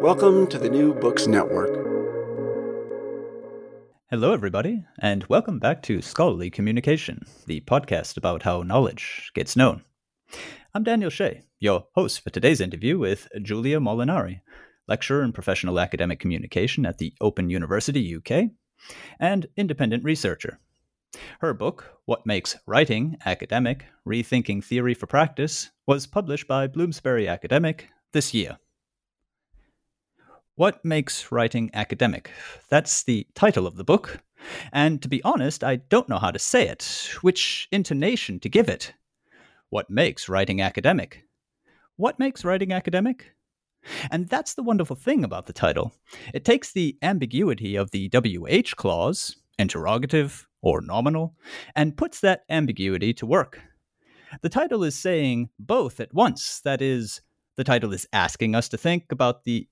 Welcome to the New Books Network. Hello, everybody, and welcome back to Scholarly Communication, the podcast about how knowledge gets known. I'm Daniel Shea, your host for today's interview with Julia Molinari, lecturer in professional academic communication at the Open University UK and independent researcher. Her book, What Makes Writing Academic Rethinking Theory for Practice, was published by Bloomsbury Academic this year. What Makes Writing Academic? That's the title of the book. And to be honest, I don't know how to say it, which intonation to give it. What makes writing academic? What makes writing academic? And that's the wonderful thing about the title. It takes the ambiguity of the WH clause, interrogative or nominal, and puts that ambiguity to work. The title is saying both at once. That is, the title is asking us to think about the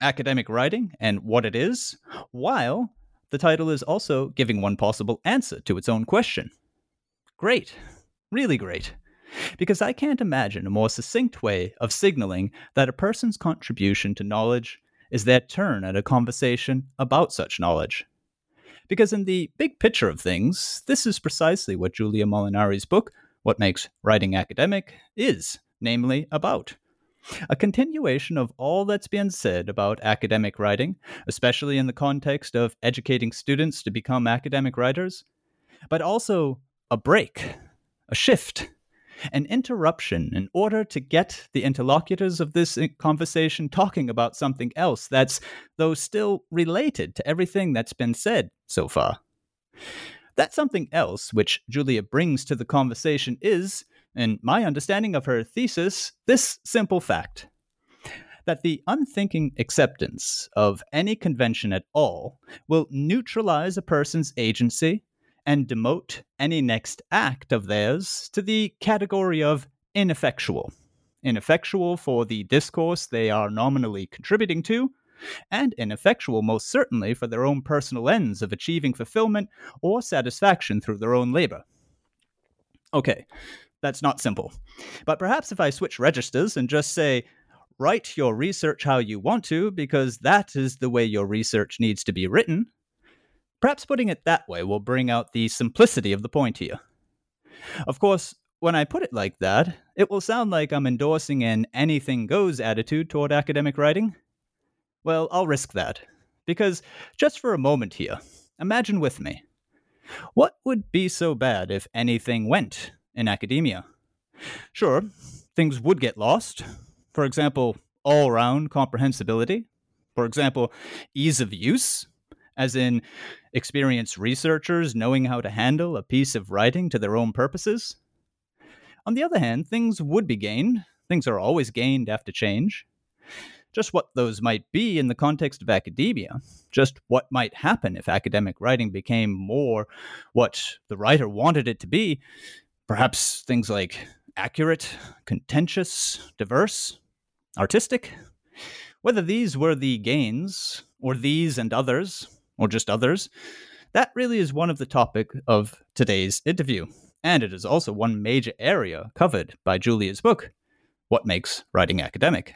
academic writing and what it is, while the title is also giving one possible answer to its own question. Great. Really great. Because I can't imagine a more succinct way of signaling that a person's contribution to knowledge is their turn at a conversation about such knowledge. Because in the big picture of things, this is precisely what Julia Molinari's book, What Makes Writing Academic, is, namely about a continuation of all that's been said about academic writing, especially in the context of educating students to become academic writers, but also a break, a shift, an interruption in order to get the interlocutors of this eh, conversation talking about something else that's, though still related to everything that's been said so far. That something else which Julia brings to the conversation is in my understanding of her thesis, this simple fact that the unthinking acceptance of any convention at all will neutralize a person's agency and demote any next act of theirs to the category of ineffectual. Ineffectual for the discourse they are nominally contributing to, and ineffectual most certainly for their own personal ends of achieving fulfillment or satisfaction through their own labor. Okay, that's not simple. But perhaps if I switch registers and just say, write your research how you want to, because that is the way your research needs to be written, perhaps putting it that way will bring out the simplicity of the point here. Of course, when I put it like that, it will sound like I'm endorsing an anything goes attitude toward academic writing. Well, I'll risk that. Because just for a moment here, imagine with me. What would be so bad if anything went in academia. Sure, things would get lost. For example, all round comprehensibility. For example, ease of use, as in experienced researchers knowing how to handle a piece of writing to their own purposes. On the other hand, things would be gained. Things are always gained after change. Just what those might be in the context of academia, just what might happen if academic writing became more what the writer wanted it to be, Perhaps things like accurate, contentious, diverse, artistic? Whether these were the gains, or these and others, or just others? That really is one of the topic of today's interview, and it is also one major area covered by Julia's book, What Makes Writing Academic.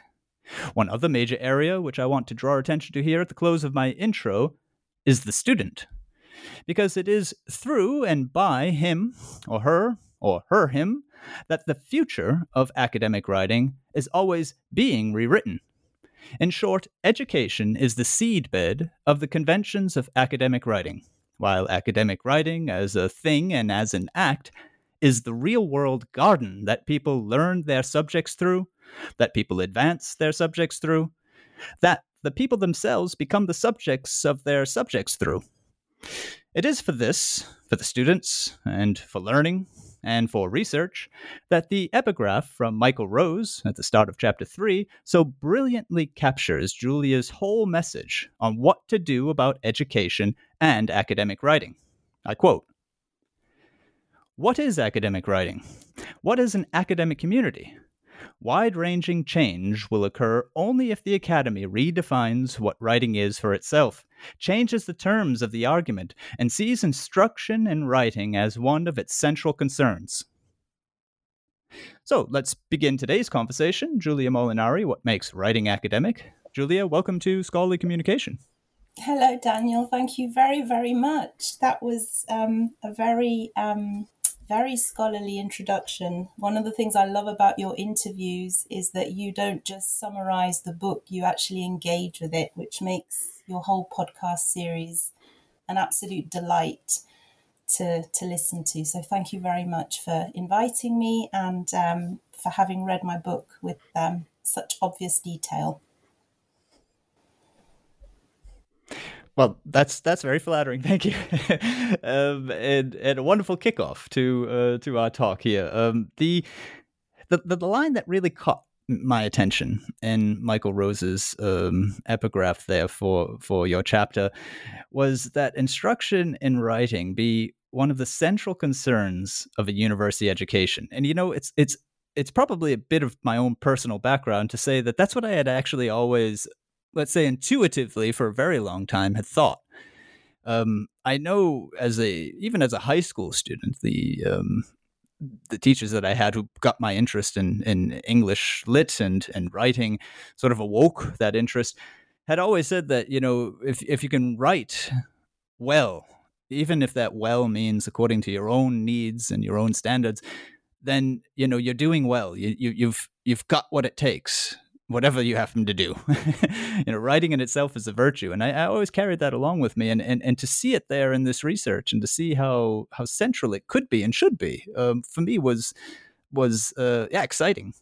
One other major area which I want to draw attention to here at the close of my intro is the student. Because it is through and by him or her or her him that the future of academic writing is always being rewritten. In short, education is the seedbed of the conventions of academic writing, while academic writing as a thing and as an act is the real world garden that people learn their subjects through, that people advance their subjects through, that the people themselves become the subjects of their subjects through. It is for this, for the students, and for learning, and for research, that the epigraph from Michael Rose at the start of chapter 3 so brilliantly captures Julia's whole message on what to do about education and academic writing. I quote What is academic writing? What is an academic community? Wide ranging change will occur only if the Academy redefines what writing is for itself, changes the terms of the argument, and sees instruction in writing as one of its central concerns. So let's begin today's conversation. Julia Molinari, what makes writing academic? Julia, welcome to Scholarly Communication. Hello, Daniel. Thank you very, very much. That was um, a very um, very scholarly introduction. One of the things I love about your interviews is that you don't just summarize the book, you actually engage with it, which makes your whole podcast series an absolute delight to, to listen to. So, thank you very much for inviting me and um, for having read my book with um, such obvious detail. Well, that's that's very flattering. Thank you, um, and and a wonderful kickoff to uh, to our talk here. Um, the, the the line that really caught my attention in Michael Rose's um, epigraph there for for your chapter was that instruction in writing be one of the central concerns of a university education. And you know, it's it's it's probably a bit of my own personal background to say that that's what I had actually always let's say intuitively for a very long time had thought. Um, I know as a even as a high school student, the um, the teachers that I had who got my interest in in English lit and and writing sort of awoke that interest had always said that you know if if you can write well, even if that well means according to your own needs and your own standards, then you know you're doing well. You, you you've you've got what it takes whatever you happen to do. you know, writing in itself is a virtue. And I, I, always carried that along with me. And, and, and to see it there in this research and to see how, how central it could be and should be, um, for me was, was uh, yeah, exciting.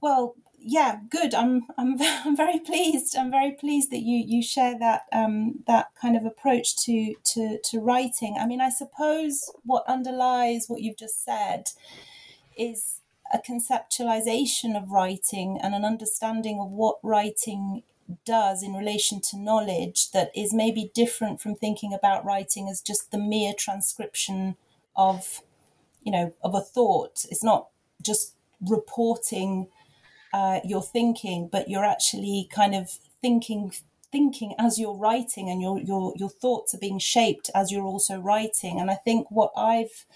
Well, yeah, good. I'm, I'm, I'm very pleased. I'm very pleased that you, you share that, um, that kind of approach to, to, to writing. I mean, I suppose what underlies what you've just said is a conceptualization of writing and an understanding of what writing does in relation to knowledge that is maybe different from thinking about writing as just the mere transcription of you know of a thought. It's not just reporting uh, your thinking but you're actually kind of thinking thinking as you're writing and your your your thoughts are being shaped as you're also writing. And i think what i've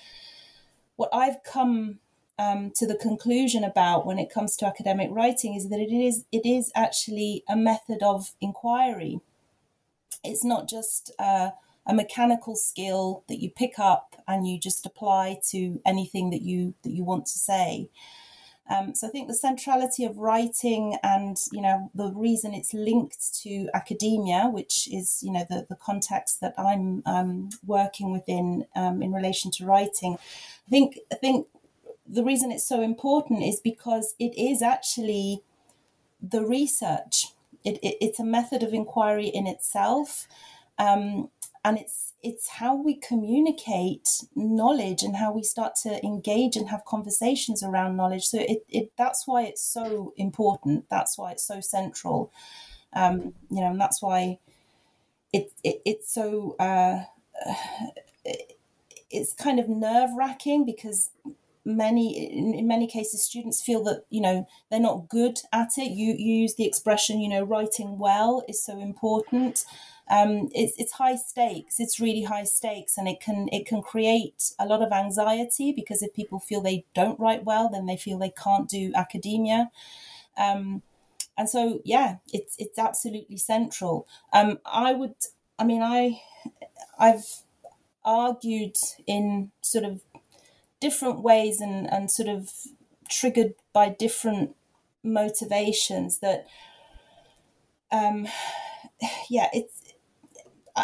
what i've come um, to the conclusion about when it comes to academic writing is that it is it is actually a method of inquiry. It's not just uh, a mechanical skill that you pick up and you just apply to anything that you that you want to say. Um, so I think the centrality of writing and you know the reason it's linked to academia, which is you know the, the context that I'm um, working within um, in relation to writing, I think I think the reason it's so important is because it is actually the research. It, it, it's a method of inquiry in itself, um, and it's it's how we communicate knowledge and how we start to engage and have conversations around knowledge. So it, it that's why it's so important. That's why it's so central. Um, you know, and that's why it, it it's so. Uh, it's kind of nerve wracking because many in, in, many cases students feel that you know they're not good at it you, you use the expression you know writing well is so important um, it's, it's high stakes. It's really high stakes, and it can it can create a lot of anxiety because if people feel they don't write well, then they feel they can't do academia. Um, and so, yeah, it's it's absolutely central. Um, I would, I mean, I I've argued in sort of different ways and and sort of triggered by different motivations that um yeah it's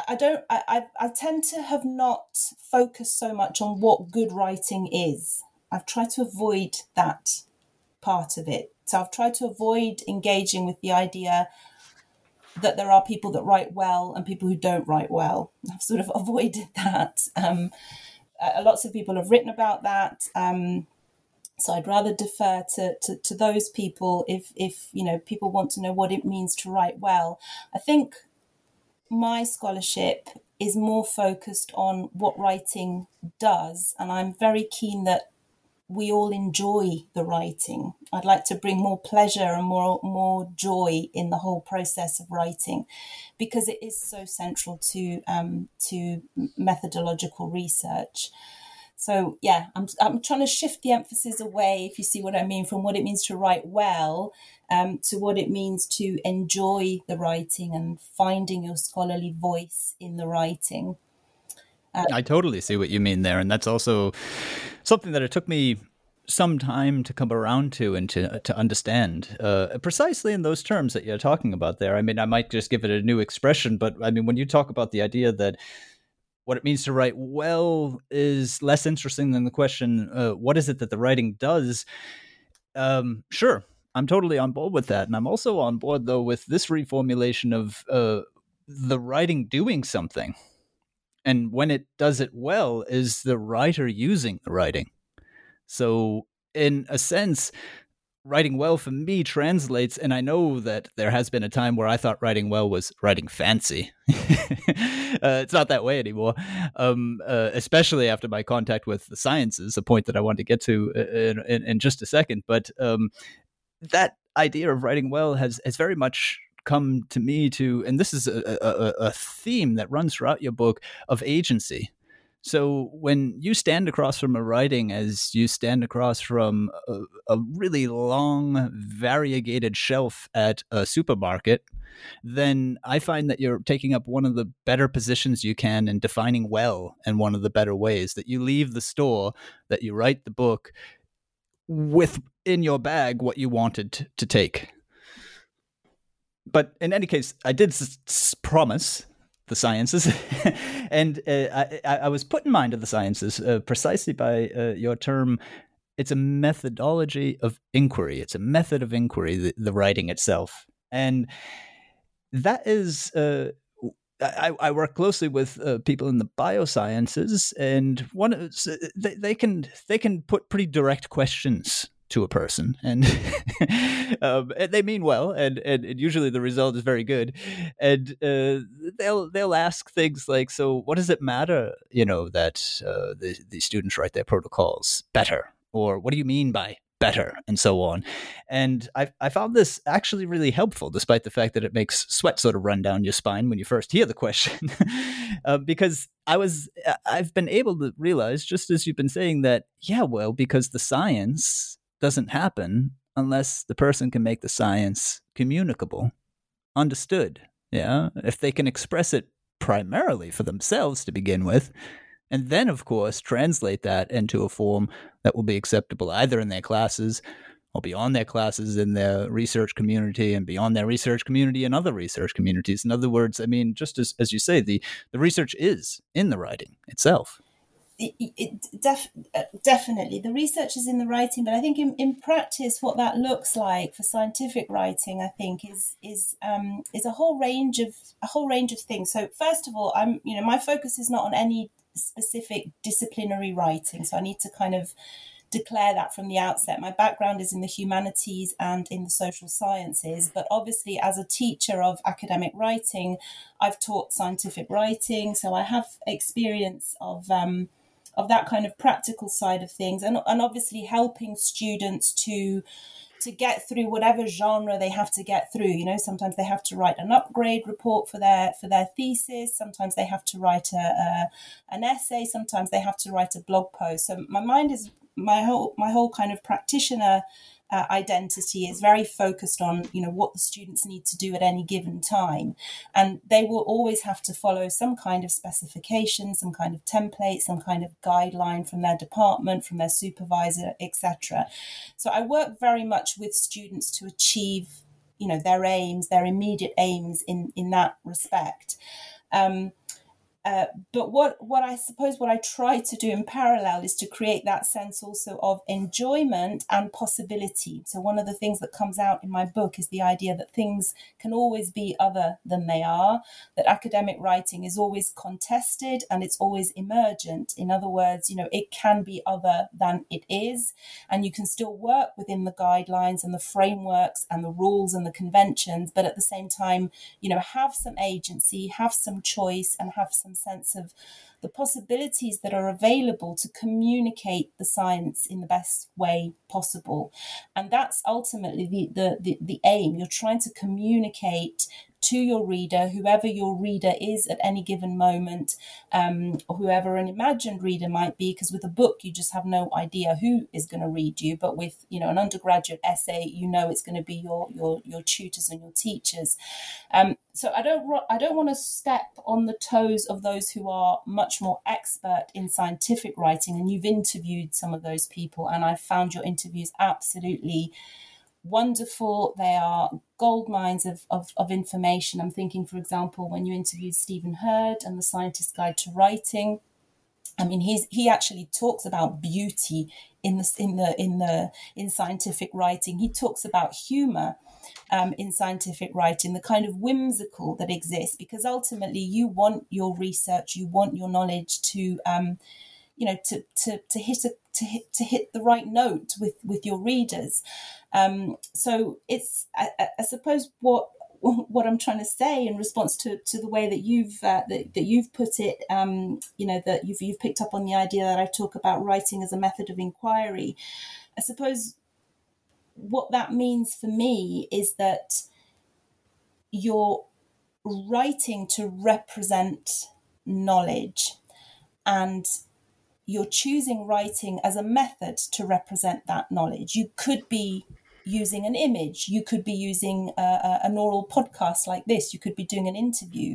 I, don't I, I tend to have not focused so much on what good writing is. I've tried to avoid that part of it. So i've tried to avoid engaging with the idea that there are people that write well and people who don't write well. I've sort of avoided that. Um, uh, lots of people have written about that um, so I'd rather defer to, to, to those people if, if you know people want to know what it means to write well. I think my scholarship is more focused on what writing does, and I'm very keen that we all enjoy the writing. I'd like to bring more pleasure and more more joy in the whole process of writing, because it is so central to um, to methodological research. So yeah, I'm I'm trying to shift the emphasis away, if you see what I mean, from what it means to write well um, to what it means to enjoy the writing and finding your scholarly voice in the writing. I totally see what you mean there, and that's also something that it took me some time to come around to and to to understand uh, precisely in those terms that you're talking about there. I mean, I might just give it a new expression, but I mean, when you talk about the idea that what it means to write well is less interesting than the question, uh, what is it that the writing does? Um, sure, I'm totally on board with that. And I'm also on board, though, with this reformulation of uh, the writing doing something. And when it does it well, is the writer using the writing. So, in a sense, writing well for me translates, and I know that there has been a time where I thought writing well was writing fancy. uh, it's not that way anymore, um, uh, especially after my contact with the sciences, a point that I want to get to uh, in, in, in just a second. But um, that idea of writing well has, has very much come to me to, and this is a, a, a theme that runs throughout your book of agency so when you stand across from a writing as you stand across from a, a, really long, variegated shelf at a supermarket, then I find that you're taking up one of the better positions you can in defining well in one of the better ways. That you leave the store, that you write the book with in your bag what you wanted to take. But in any case, I did s- promise the sciences, and uh, I, I, was put in mind of the sciences uh, precisely by uh, your term. It's a methodology of inquiry. It's a method of inquiry, the, the writing itself, and that is. Uh, I, I, work closely with uh, people in the biosciences, and one they, they can they can put pretty direct questions to a person and, um, and they mean well and, and, and, usually the result is very good. And uh, they'll they'll ask things like so what does it matter you know that uh, the, the students write their protocols better? Or what do you mean by better? and so on. And I, I found this actually really helpful despite the fact that it makes sweat sort of run down your spine when you first hear the question. Uh, because i was i've been able to realize just as you've been saying that yeah well because the science doesn't happen unless the person can make the science communicable, understood. Yeah. If they can express it primarily for themselves to begin with, and then, of course, translate that into a form that will be acceptable either in their classes or beyond their classes in their research community and beyond their research community and other research communities. In other words, I mean, just as, as you say, the, the research is in the writing itself it, it def, uh, definitely the research is in the writing but i think in, in practice what that looks like for scientific writing i think is is um, is a whole range of a whole range of things so first of all i'm you know my focus is not on any specific disciplinary writing so i need to kind of declare that from the outset. My background is in the humanities and in the social sciences, but obviously, as a teacher of academic writing, I've taught scientific writing, so I have experience of um, of that kind of practical side of things and, and obviously helping students to to get through whatever genre they have to get through. You know, sometimes they have to write an upgrade report for their for their thesis. Sometimes they have to write a, a an essay. Sometimes they have to write a blog post. So my mind is my whole my whole kind of practitioner uh, identity is very focused on you know what the students need to do at any given time. And they will always have to follow some kind of specification some kind of template some kind of guideline from their department from their supervisor etc so i work very much with students to achieve you know their aims their immediate aims in in that respect. Um, uh, but what, what I suppose what I try to do in parallel is to create that sense also of enjoyment and possibility. So one of the things that comes out in my book is the idea that things can always be other than they are, that academic writing is always contested and it's always emergent. In other words, you know, it can be other than it is, and you can still work within the guidelines and the frameworks and the rules and the conventions, but at the same time, you know, have some agency, have some choice, and have some sense of the possibilities that are available to communicate the science in the best way possible. And that's ultimately the, the, the, the aim. You're trying to communicate to your reader, whoever your reader is at any given moment, um, whoever an imagined reader might be, because with a book you just have no idea who is going to read you. But with you know an undergraduate essay, you know it's going to be your your your tutors and your teachers. Um, so I don't I don't want to step on the toes of those who are much more expert in scientific writing, and you've interviewed some of those people, and I've found your interviews absolutely wonderful. They are gold mines of, of, of, information. I'm thinking, for example, when you interviewed Stephen Heard and the Scientist Guide to Writing. I mean, he's he actually talks about beauty in the in the in the in scientific writing. He talks about humor um, in scientific writing, the kind of whimsical that exists, because ultimately you want your research, you want your knowledge to. Um, you know, to, to, to hit a to hit to hit the right note with with your readers. Um, so it's I, I, suppose what what I'm trying to say in response to, to the way that you've uh, that, that you've put it, um, you know, that you've you've picked up on the idea that I talk about writing as a method of inquiry. I suppose what that means for me is that you're writing to represent knowledge and you're choosing writing as a method to represent that knowledge. You could be using an image, you could be using a, an oral podcast like this, you could be doing an interview,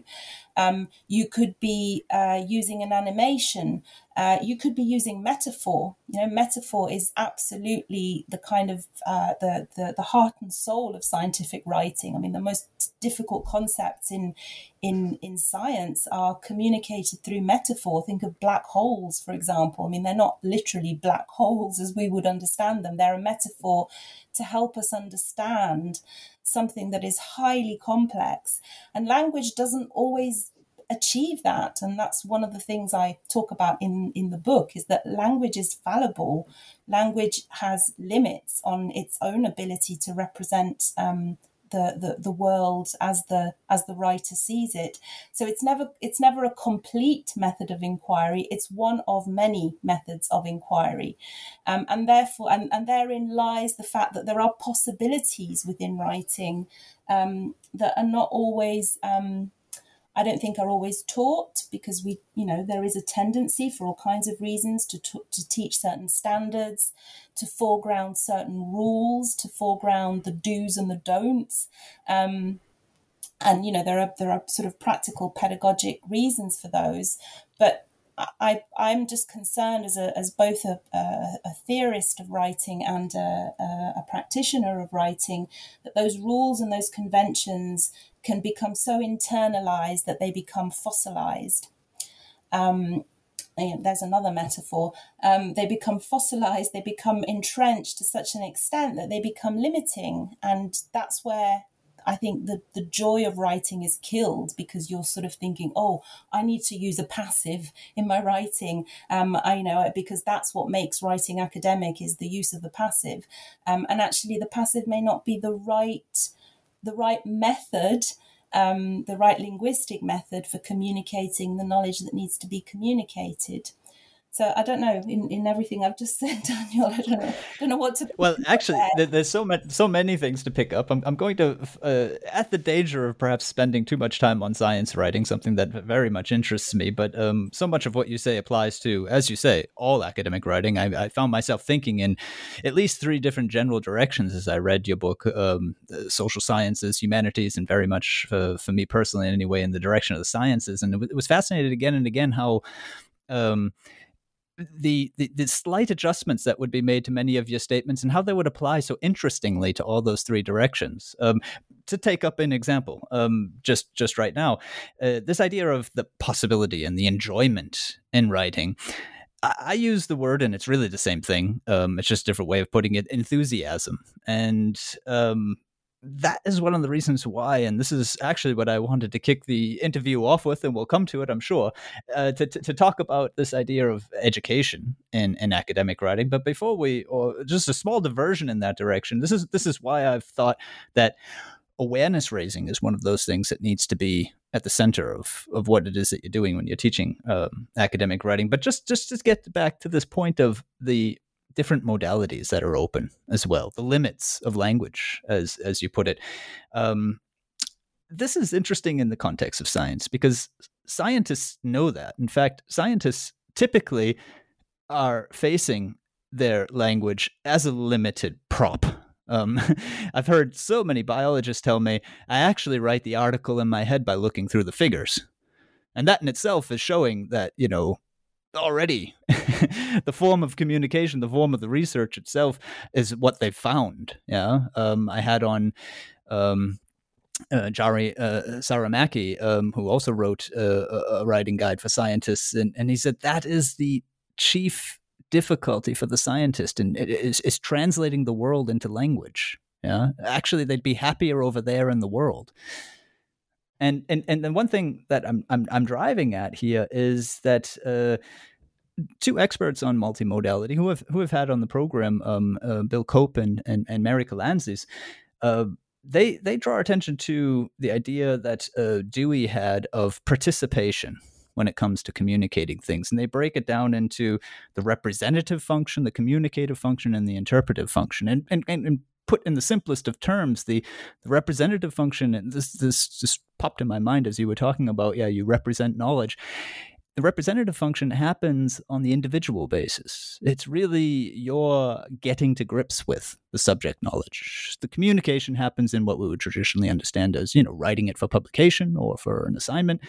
um, you could be uh, using an animation. Uh, you could be using metaphor. You know, metaphor is absolutely the kind of uh, the, the the heart and soul of scientific writing. I mean, the most difficult concepts in in in science are communicated through metaphor. Think of black holes, for example. I mean, they're not literally black holes as we would understand them. They're a metaphor to help us understand something that is highly complex. And language doesn't always achieve that. And that's one of the things I talk about in, in the book is that language is fallible. Language has limits on its own ability to represent um, the, the, the world as the as the writer sees it. So it's never it's never a complete method of inquiry. It's one of many methods of inquiry, um, and therefore and, and therein lies the fact that there are possibilities within writing um, that are not always um, I don't think are always taught because we, you know, there is a tendency for all kinds of reasons to, t- to teach certain standards, to foreground certain rules, to foreground the do's and the don'ts. Um, and you know there are there are sort of practical pedagogic reasons for those, but I, I'm just concerned as, a, as both a, a, a theorist of writing and a, a, practitioner of writing that those rules and those conventions can become so internalized that they become fossilized. Um, there's another metaphor. Um, they become fossilized, they become entrenched to such an extent that they become limiting. And that's where I think the, the joy of writing is killed because you're sort of thinking, oh, I need to use a passive in my writing. Um, I know because that's what makes writing academic is the use of the passive. Um, and actually, the passive may not be the right the right method, um, the right linguistic method for communicating the knowledge that needs to be communicated. So I don't know in, in everything I've just said, Daniel. I don't know, I don't know what to. Well, actually, there's so many so many things to pick up. I'm I'm going to, uh, at the danger of perhaps spending too much time on science writing, something that very much interests me. But um, so much of what you say applies to, as you say, all academic writing. I, I found myself thinking in at least three different general directions as I read your book, um, social sciences, humanities, and very much uh, for me personally, anyway, in the direction of the sciences. And it, was fascinating again and again how. Um, the, the, the slight adjustments that would be made to many of your statements and how they would apply so interestingly to all those three directions. Um, to take up an example, um, just just right now, uh, this idea of the possibility and the enjoyment in writing. I, use the word, and it's really the same thing. Um, it's just a different way of putting it. Enthusiasm, and um, that is one of the reasons why, and this is actually what I wanted to kick the interview off with, and we'll come to it, I'm sure, uh, to, to, to, talk about this idea of education in, in academic writing. But before we, or just a small diversion in that direction, this is this is why I've thought that awareness raising is one of those things that needs to be at the center of of what it is that you're doing when you're teaching um, academic writing. But just just to get back to this point of the different modalities that are open as well, the limits of language, as as you put it. Um, this is interesting in the context of science because scientists know that. In fact, scientists typically are facing their language as a limited prop. Um, I've heard so many biologists tell me I actually write the article in my head by looking through the figures. And that in itself is showing that, you know, already the form of communication the form of the research itself is what they found yeah um, i had on um, uh, Jari uh, Saramaki, um, who also wrote uh, a writing guide for scientists, and, and he said that is the chief difficulty for the scientist, and it is, is translating the world into language. Yeah, actually, they'd be happier over there in the world. And and and then one thing that I'm I'm, I'm driving at here is that uh, two experts on multimodality who have who have had on the program, um, uh, Bill Cope and and, and Mary Kalantzis, uh, they they draw attention to the idea that uh, Dewey had of participation when it comes to communicating things, and they break it down into the representative function, the communicative function, and the interpretive function, and and, and put in the simplest of terms, the, the representative function, and this this just popped in my mind as you were talking about, yeah, you represent knowledge. The representative function happens on the individual basis. It's really your getting to grips with the subject knowledge. The communication happens in what we would traditionally understand as, you know, writing it for publication or for an assignment.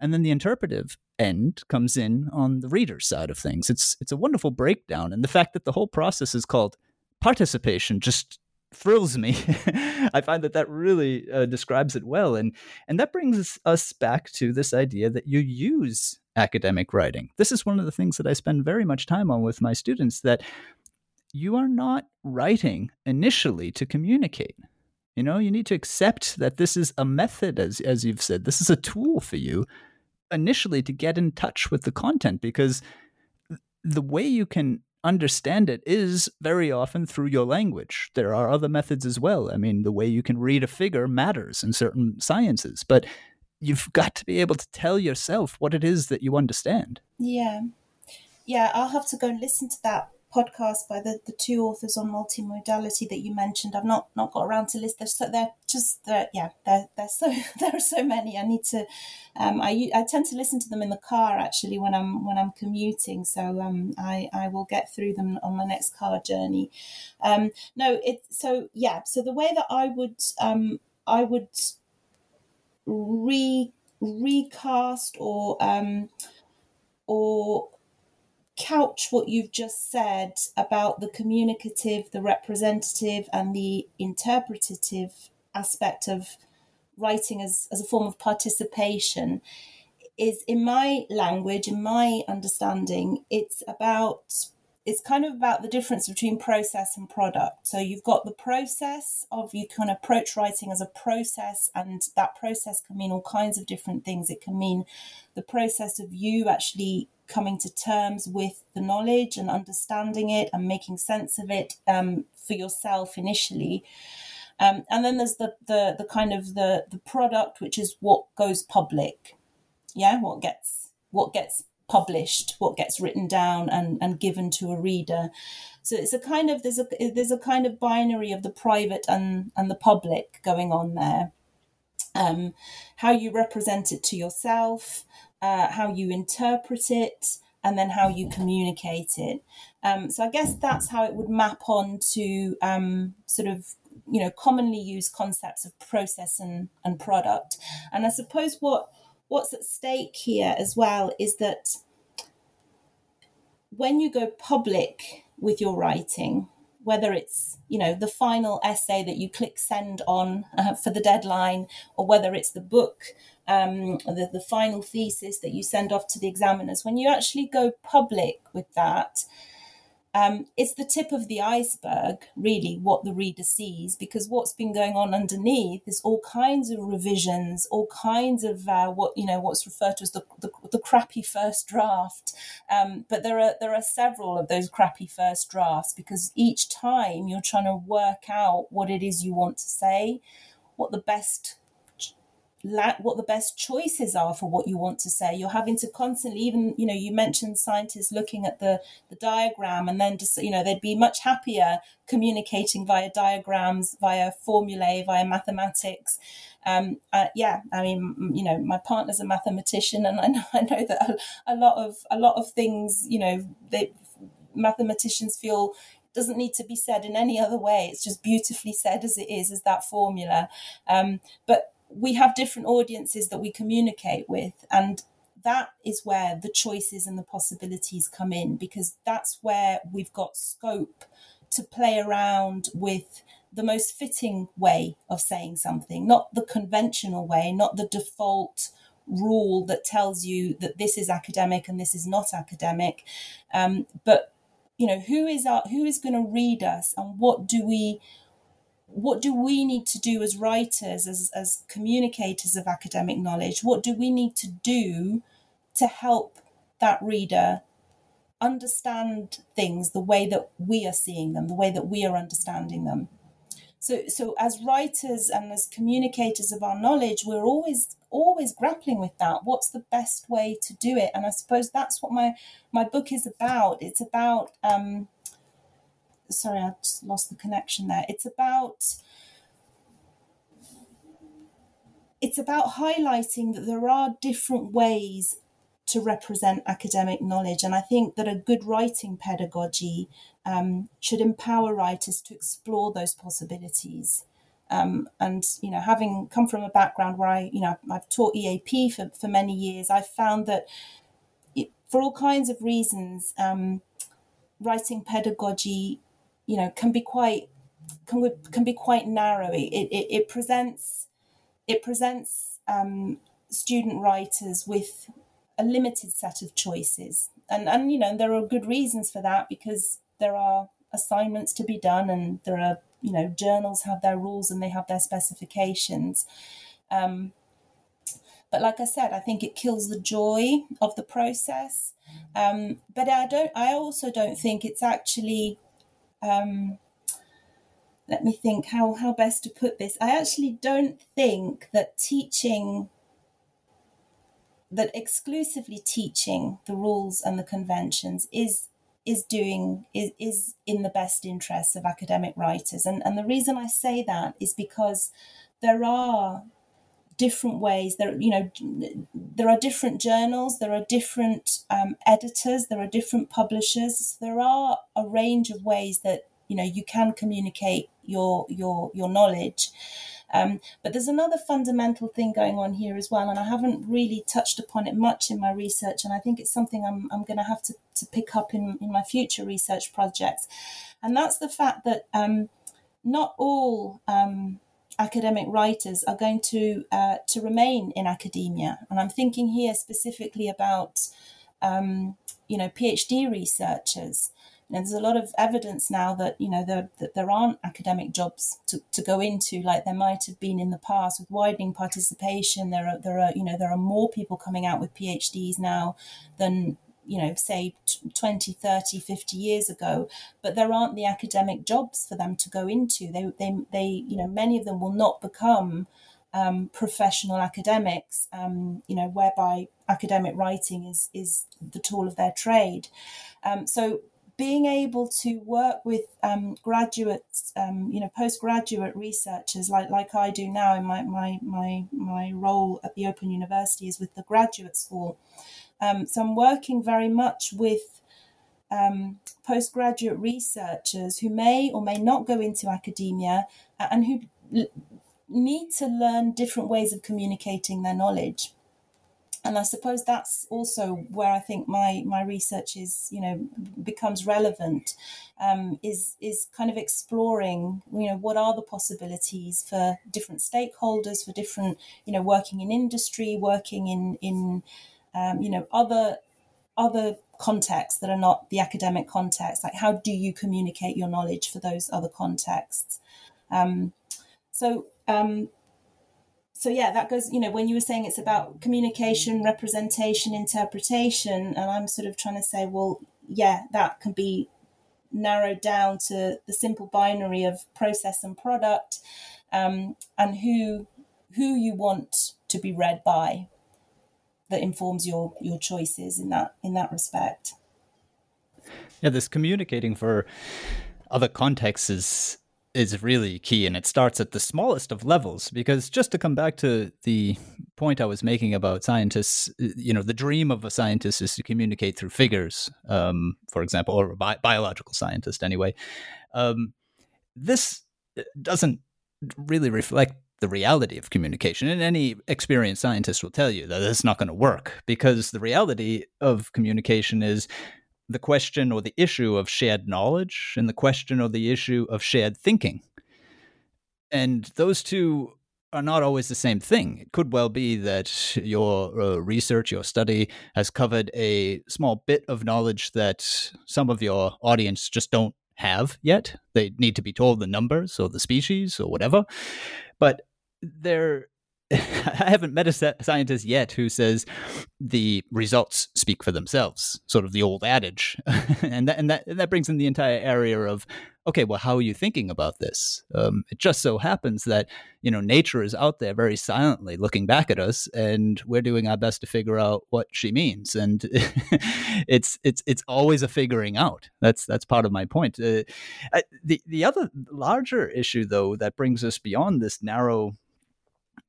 And then the interpretive end comes in on the reader's side of things. It's it's a wonderful breakdown. And the fact that the whole process is called participation just thrills me. I find that that really uh, describes it well, and and that brings us back to this idea that you use academic writing. This is one of the things that I spend very much time on with my students. That you are not writing initially to communicate. You know, you need to accept that this is a method, as as you've said. This is a tool for you initially to get in touch with the content because the way you can understand it is very often through your language. There are other methods as well. I mean, the way you can read a figure matters in certain sciences, but you've got to be able to tell yourself what it is that you understand. Yeah. Yeah, I'll have to go and listen to that podcast by the, the two authors on multimodality that you mentioned. I've not not got around to list. They're so they're just they're, yeah they're, they're so there are so many. I need to. Um, I I tend to listen to them in the car actually when I'm when I'm commuting. So um, I I will get through them on my next car journey. Um, no, it so yeah. So the way that I would um I would re recast or um or couch what you've just said about the communicative, the representative, and the interpretative aspect of writing as, as a form of participation is in my language, in my understanding, it's about it's kind of about the difference between process and product. So you've got the process of you can approach writing as a process, and that process can mean all kinds of different things. It can mean the process of you actually coming to terms with the knowledge and understanding it and making sense of it um, for yourself initially. Um, and then there's the, the the kind of the the product, which is what goes public. Yeah, what gets what gets published, what gets written down and, and given to a reader. So it's a kind of there's a there's a kind of binary of the private and and the public going on there. Um, how you represent it to yourself, uh, how you interpret it, and then how you communicate it. Um, so I guess that's how it would map on to um, sort of you know commonly used concepts of process and, and product. And I suppose what what's at stake here as well is that when you go public with your writing, whether it's you know the final essay that you click send on uh, for the deadline, or whether it's the book, um, the the final thesis that you send off to the examiners, when you actually go public with that, um, it's the tip of the iceberg, really, what the reader sees, because what's been going on underneath is all kinds of revisions, all kinds of uh, what you know what's referred to as the, the, the crappy first draft. Um, but there are there are several of those crappy first drafts because each time you're trying to work out what it is you want to say, what the best what the best choices are for what you want to say you're having to constantly even you know you mentioned scientists looking at the the diagram and then just you know they'd be much happier communicating via diagrams via formulae via mathematics um, uh, yeah i mean you know my partner's a mathematician and i know, I know that a, a lot of a lot of things you know they mathematicians feel doesn't need to be said in any other way. It's just beautifully said as it is, as that formula. Um, but we have different audiences that we communicate with and that is where the choices and the possibilities come in because that's where we've got scope to play around with the most fitting way of saying something, not the conventional way, not the default rule that tells you that this is academic and this is not academic, um, but you know who is our who is going to read us and what do we what do we need to do as writers, as, as communicators of academic knowledge? What do we need to do to help that reader understand things the way that we are seeing them, the way that we are understanding them? So, so as writers and as communicators of our knowledge, we're always always grappling with that. What's the best way to do it? And I suppose that's what my my book is about. It's about um, sorry, I just lost the connection there. It's about it's about highlighting that there are different ways to represent academic knowledge, and I think that a good writing pedagogy um, should empower writers to explore those possibilities. Um, and you know, having come from a background where I, you know, I've taught EAP for, for many years, I've found that it, for all kinds of reasons, um, writing pedagogy you know can be quite can can be quite narrow. It, it, it presents it presents um, student writers with a limited set of choices, and and you know there are good reasons for that because there are assignments to be done, and there are you know journals have their rules and they have their specifications. Um, but like I said, I think it kills the joy of the process. Um, but I don't. I also don't think it's actually um, let me think how, how best to put this. I actually don't think that teaching, that exclusively teaching the rules and the conventions is is doing is, is in the best interests of academic writers. And and the reason I say that is because there are different ways. There you know there are different journals there are different um, editors there are different publishers. There are a range of ways that you know you can communicate your your your knowledge. Um, but there's another fundamental thing going on here as well, and I haven't really touched upon it much in my research, and I think it's something I'm, I'm going to have to, to pick up in, in my future research projects. And that's the fact that um, not all um, academic writers are going to uh, to remain in academia, and I'm thinking here specifically about um, you know PhD researchers. And there's a lot of evidence now that you know there, that there aren't academic jobs to, to go into like there might have been in the past with widening participation. There are there are you know there are more people coming out with PhDs now than you know, say 20, 30, 50 years ago, but there aren't the academic jobs for them to go into. They, they, they you know, many of them will not become um, professional academics, um, you know, whereby academic writing is is the tool of their trade. Um, so being able to work with um, graduates, um, you know, postgraduate researchers like like I do now in my my my my role at the Open University is with the graduate school. Um, so I'm working very much with um, postgraduate researchers who may or may not go into academia and who l- need to learn different ways of communicating their knowledge and I suppose that's also where I think my my research is, you know, becomes relevant. Um, is is kind of exploring, you know, what are the possibilities for different stakeholders, for different, you know, working in industry, working in in, um, you know, other other contexts that are not the academic context. Like, how do you communicate your knowledge for those other contexts? Um, so um, so yeah that goes you know when you were saying it's about communication representation interpretation and i'm sort of trying to say well yeah that can be narrowed down to the simple binary of process and product um, and who who you want to be read by that informs your your choices in that in that respect. Yeah this communicating for other contexts is is really key and it starts at the smallest of levels because just to come back to the point i was making about scientists you know the dream of a scientist is to communicate through figures um, for example or a bi- biological scientist anyway. Um, this doesn't really reflect the reality of communication and any experienced scientist will tell you that it's not going to work because the reality of communication is the question or the issue of shared knowledge and the question or the issue of shared thinking. And those two are not always the same thing. It could well be that your uh, research, your study has covered a small bit of knowledge that some of your audience just don't have yet. They need to be told the numbers or the species or whatever. But there I haven't met a scientist yet who says the results speak for themselves, sort of the old adage, and that and that and that brings in the entire area of okay, well, how are you thinking about this? Um, it just so happens that you know nature is out there very silently looking back at us, and we're doing our best to figure out what she means, and it's it's it's always a figuring out. That's that's part of my point. Uh, the the other larger issue, though, that brings us beyond this narrow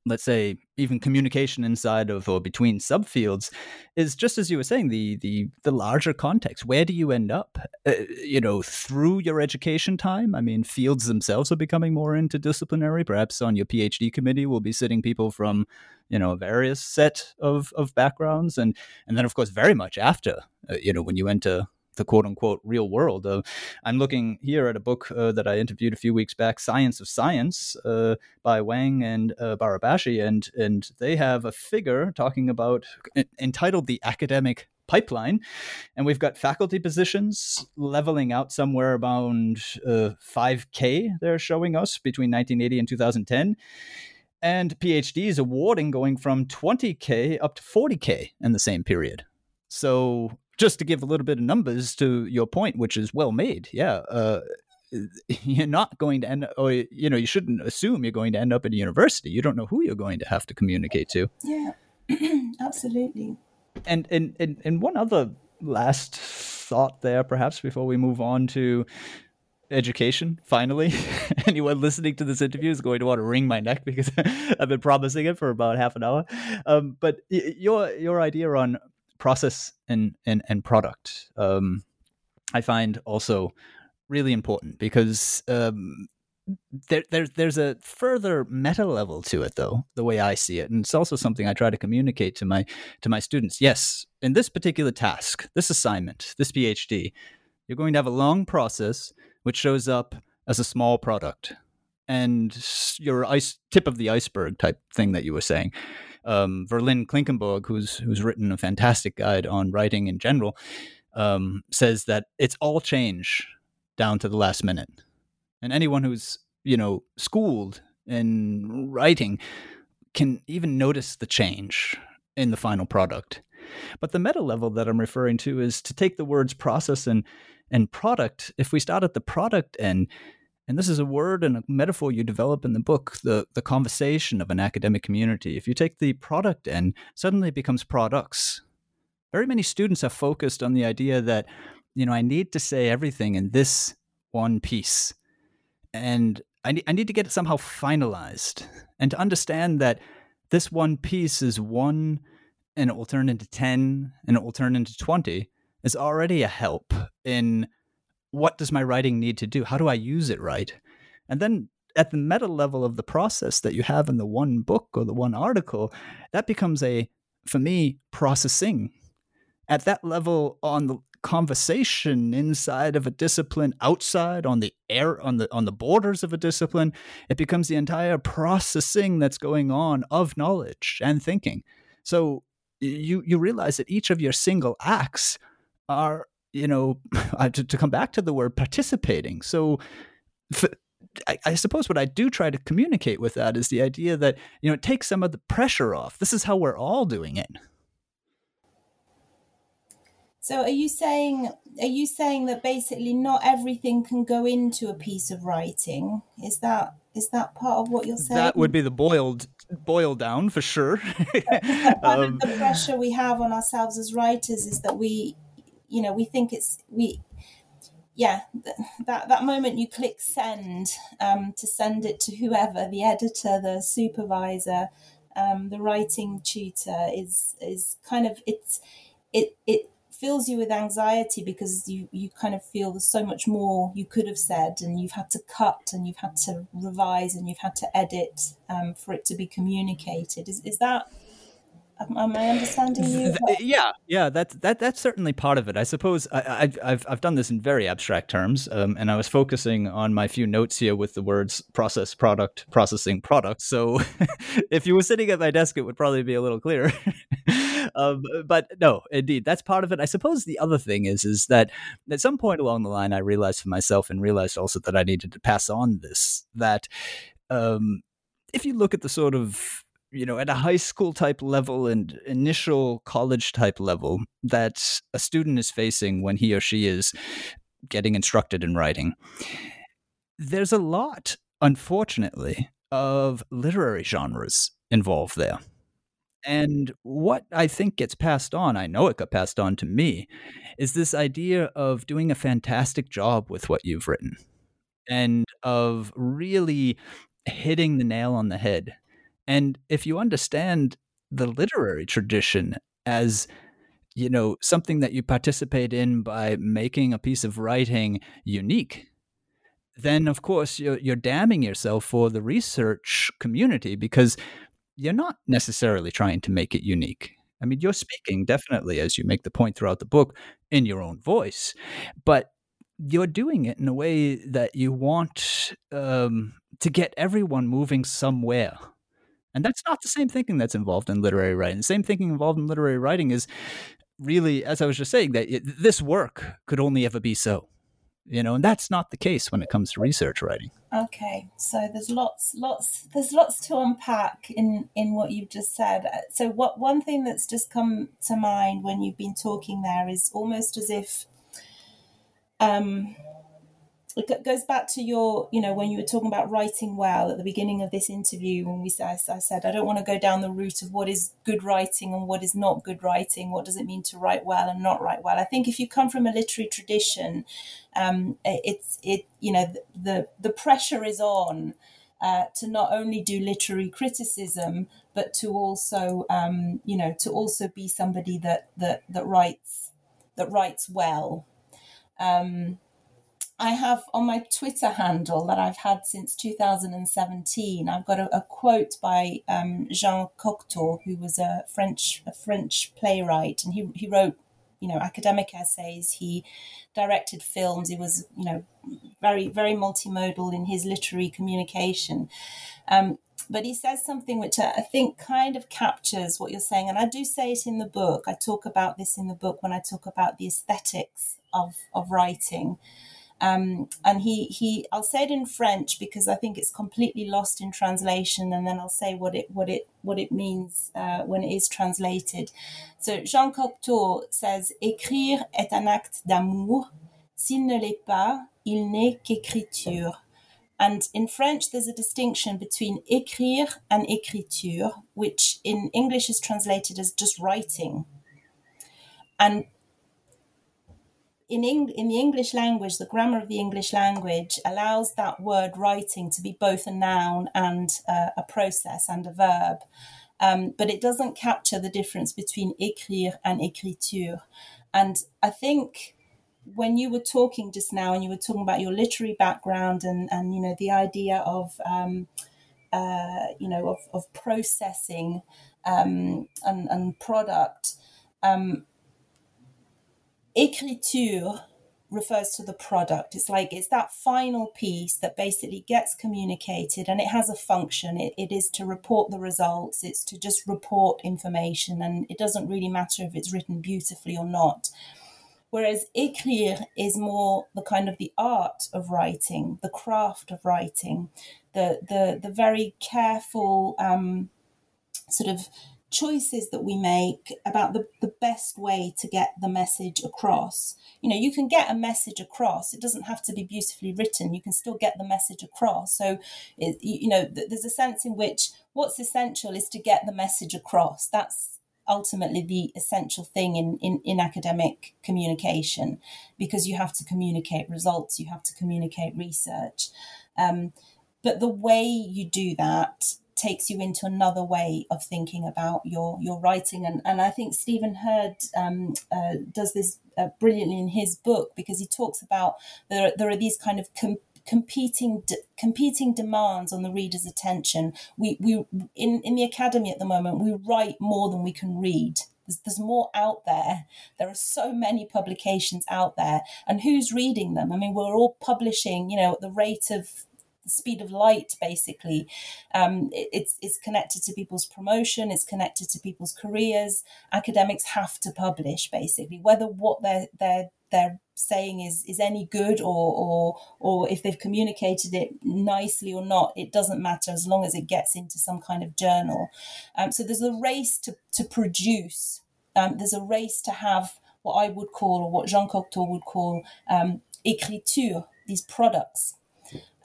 let's say even communication inside of or between subfields is just as you were saying the the the larger context. Where do you end up? Uh, you know through your education time? I mean fields themselves are becoming more interdisciplinary. Perhaps on your phd committee we'll be sitting people from you know a various set of of backgrounds and and then of course very much after uh, you know when you enter the quote unquote real world. Uh, I'm looking here at a book uh, that I interviewed a few weeks back, Science of Science, uh, by Wang and uh, Barabási, and and they have a figure talking about entitled the academic pipeline, and we've got faculty positions leveling out somewhere around 5k. Uh, they're showing us between 1980 and 2010 and PhDs awarding going from 20K up to 40K in the same period. So just to give a little bit of numbers to your point, which is well made, yeah, uh, you're not going to end, or you know, you shouldn't assume you're going to end up at a university. You don't know who you're going to have to communicate to. Yeah, absolutely. And and and and one other last thought there, perhaps before we move on to education finally anyone listening to this interview is going to want to wring my neck because i've been promising it for about half an hour um, but your your idea on process and and, and product um, I find also really important because um, there, there, there's a further meta level to it though the way i see it. And it's also something i try to communicate to my to my students. Yes in this particular task this assignment this phd you're going to have a long process which shows up as a small product. And your ice tip of the iceberg type thing that you were saying um, Verlyn Klinkenborg, who's who's written a fantastic guide on writing in general, um, says that it's all change down to the last minute, and anyone who's you know schooled in writing can even notice the change in the final product. But the meta level that I'm referring to is to take the words process and and product. If we start at the product end, and this is a word and a metaphor you develop in the book, the, the conversation of an academic community. If you take the product end, suddenly it becomes products. Very many students are focused on the idea that, you know, I need to say everything in this one piece. And I need, I need to get it somehow finalized and to understand that this one piece is one and it will turn into 10 and it will turn into 20 is already a help in what does my writing need to do? How do I use it right? And then at the meta level of the process that you have in the one book or the one article, that becomes a, for me, processing. At that level, on the conversation inside of a discipline, outside on the air, on the on the borders of a discipline, it becomes the entire processing that's going on of knowledge and thinking. So you you realize that each of your single acts are you know, to, to come back to the word participating. So, I, I, suppose what I do try to communicate with that is the idea that you know it takes some of the pressure off. This is how we're all doing it. So, are you saying are you saying that basically not everything can go into a piece of writing? Is that is that part of what you're saying? That would be the boiled boiled down for sure. um, the pressure we have on ourselves as writers is that we you know we think it's we yeah that that moment you click send um, to send it to whoever the editor the supervisor um, the writing tutor is is kind of it's it it fills you with anxiety because you you kind of feel there's so much more you could have said and you've had to cut and you've had to revise and you've had to edit um, for it to be communicated. Is, is that Am I understanding you? Yeah, yeah, that's that that's certainly part of it. I suppose I, have I've done this in very abstract terms, um, and I was focusing on my few notes here with the words process, product, processing, product. So, if you were sitting at my desk, it would probably be a little clearer. um, but no, indeed, that's part of it. I suppose the other thing is is that at some point along the line, I realized for myself, and realized also that I needed to pass on this that. Um, if you look at the sort of you know, at a high school type level and initial college type level that a student is facing when he or she is getting instructed in writing, there's a lot, unfortunately, of literary genres involved there. And what I think gets passed on, I know it got passed on to me, is this idea of doing a fantastic job with what you've written and of really hitting the nail on the head and if you understand the literary tradition as you know something that you participate in by making a piece of writing unique then of course you're, you're damning yourself for the research community because you're not necessarily trying to make it unique. I mean you're speaking definitely as you make the point throughout the book in your own voice but you're doing it in a way that you want um, to get everyone moving somewhere and that's not the same thinking that's involved in literary writing. The same thinking involved in literary writing is really, as I was just saying, that it, this work could only ever be so. You know, and that's not the case when it comes to research writing. Okay, so there's lots, lots, there's lots to unpack in in what you've just said. Uh, so, what one thing that's just come to mind when you've been talking there is almost as if um, it goes back to your, you know, when you were talking about writing well at the beginning of this interview, when we said, I said, I don't want to go down the route of what is good writing and what is not good writing. What does it mean to write well and not write well? I think if you come from a literary tradition, um, it's it, you know, the the pressure is on. Uh, to not only do literary criticism, but to also, um, you know, to also be somebody that that that writes that writes well. Um, I have on my Twitter handle that I've had since 2017. I've got a, a quote by um, Jean Cocteau, who was a French a French playwright, and he he wrote you know academic essays. He directed films. He was you know very very multimodal in his literary communication. Um, but he says something which I think kind of captures what you're saying, and I do say it in the book. I talk about this in the book when I talk about the aesthetics of of writing. Um, and he, he, I'll say it in French because I think it's completely lost in translation, and then I'll say what it, what it, what it means uh, when it is translated. So Jean Cocteau says, "Écrire est un acte d'amour. S'il ne l'est pas, il n'est qu'écriture. And in French, there's a distinction between écrire and écriture, which in English is translated as just writing. And in, Eng- in the English language, the grammar of the English language allows that word writing to be both a noun and uh, a process and a verb. Um, but it doesn't capture the difference between écrire and écriture. And I think when you were talking just now and you were talking about your literary background and, and you know the idea of um, uh, you know of, of processing um, and, and product um, écriture refers to the product. It's like it's that final piece that basically gets communicated and it has a function. It, it is to report the results. It's to just report information and it doesn't really matter if it's written beautifully or not. Whereas écrire is more the kind of the art of writing, the craft of writing, the the the very careful um, sort of choices that we make about the, the best way to get the message across. You know, you can get a message across. It doesn't have to be beautifully written. You can still get the message across. So, it, you know, there's a sense in which what's essential is to get the message across. That's ultimately the essential thing in, in, in academic communication because you have to communicate results, you have to communicate research. Um, but the way you do that takes you into another way of thinking about your your writing and and I think Stephen Heard um, uh, does this uh, brilliantly in his book because he talks about there there are these kind of com- competing de- competing demands on the reader's attention. We we in in the academy at the moment we write more than we can read. There's, there's more out there. There are so many publications out there, and who's reading them? I mean, we're all publishing, you know, at the rate of the speed of light basically. Um, it, it's it's connected to people's promotion it's connected to people's careers. Academics have to publish basically. Whether what they're they're they're saying is is any good or or or if they've communicated it nicely or not it doesn't matter as long as it gets into some kind of journal. Um, so there's a race to to produce. Um, there's a race to have what I would call or what Jean Cocteau would call um, écriture these products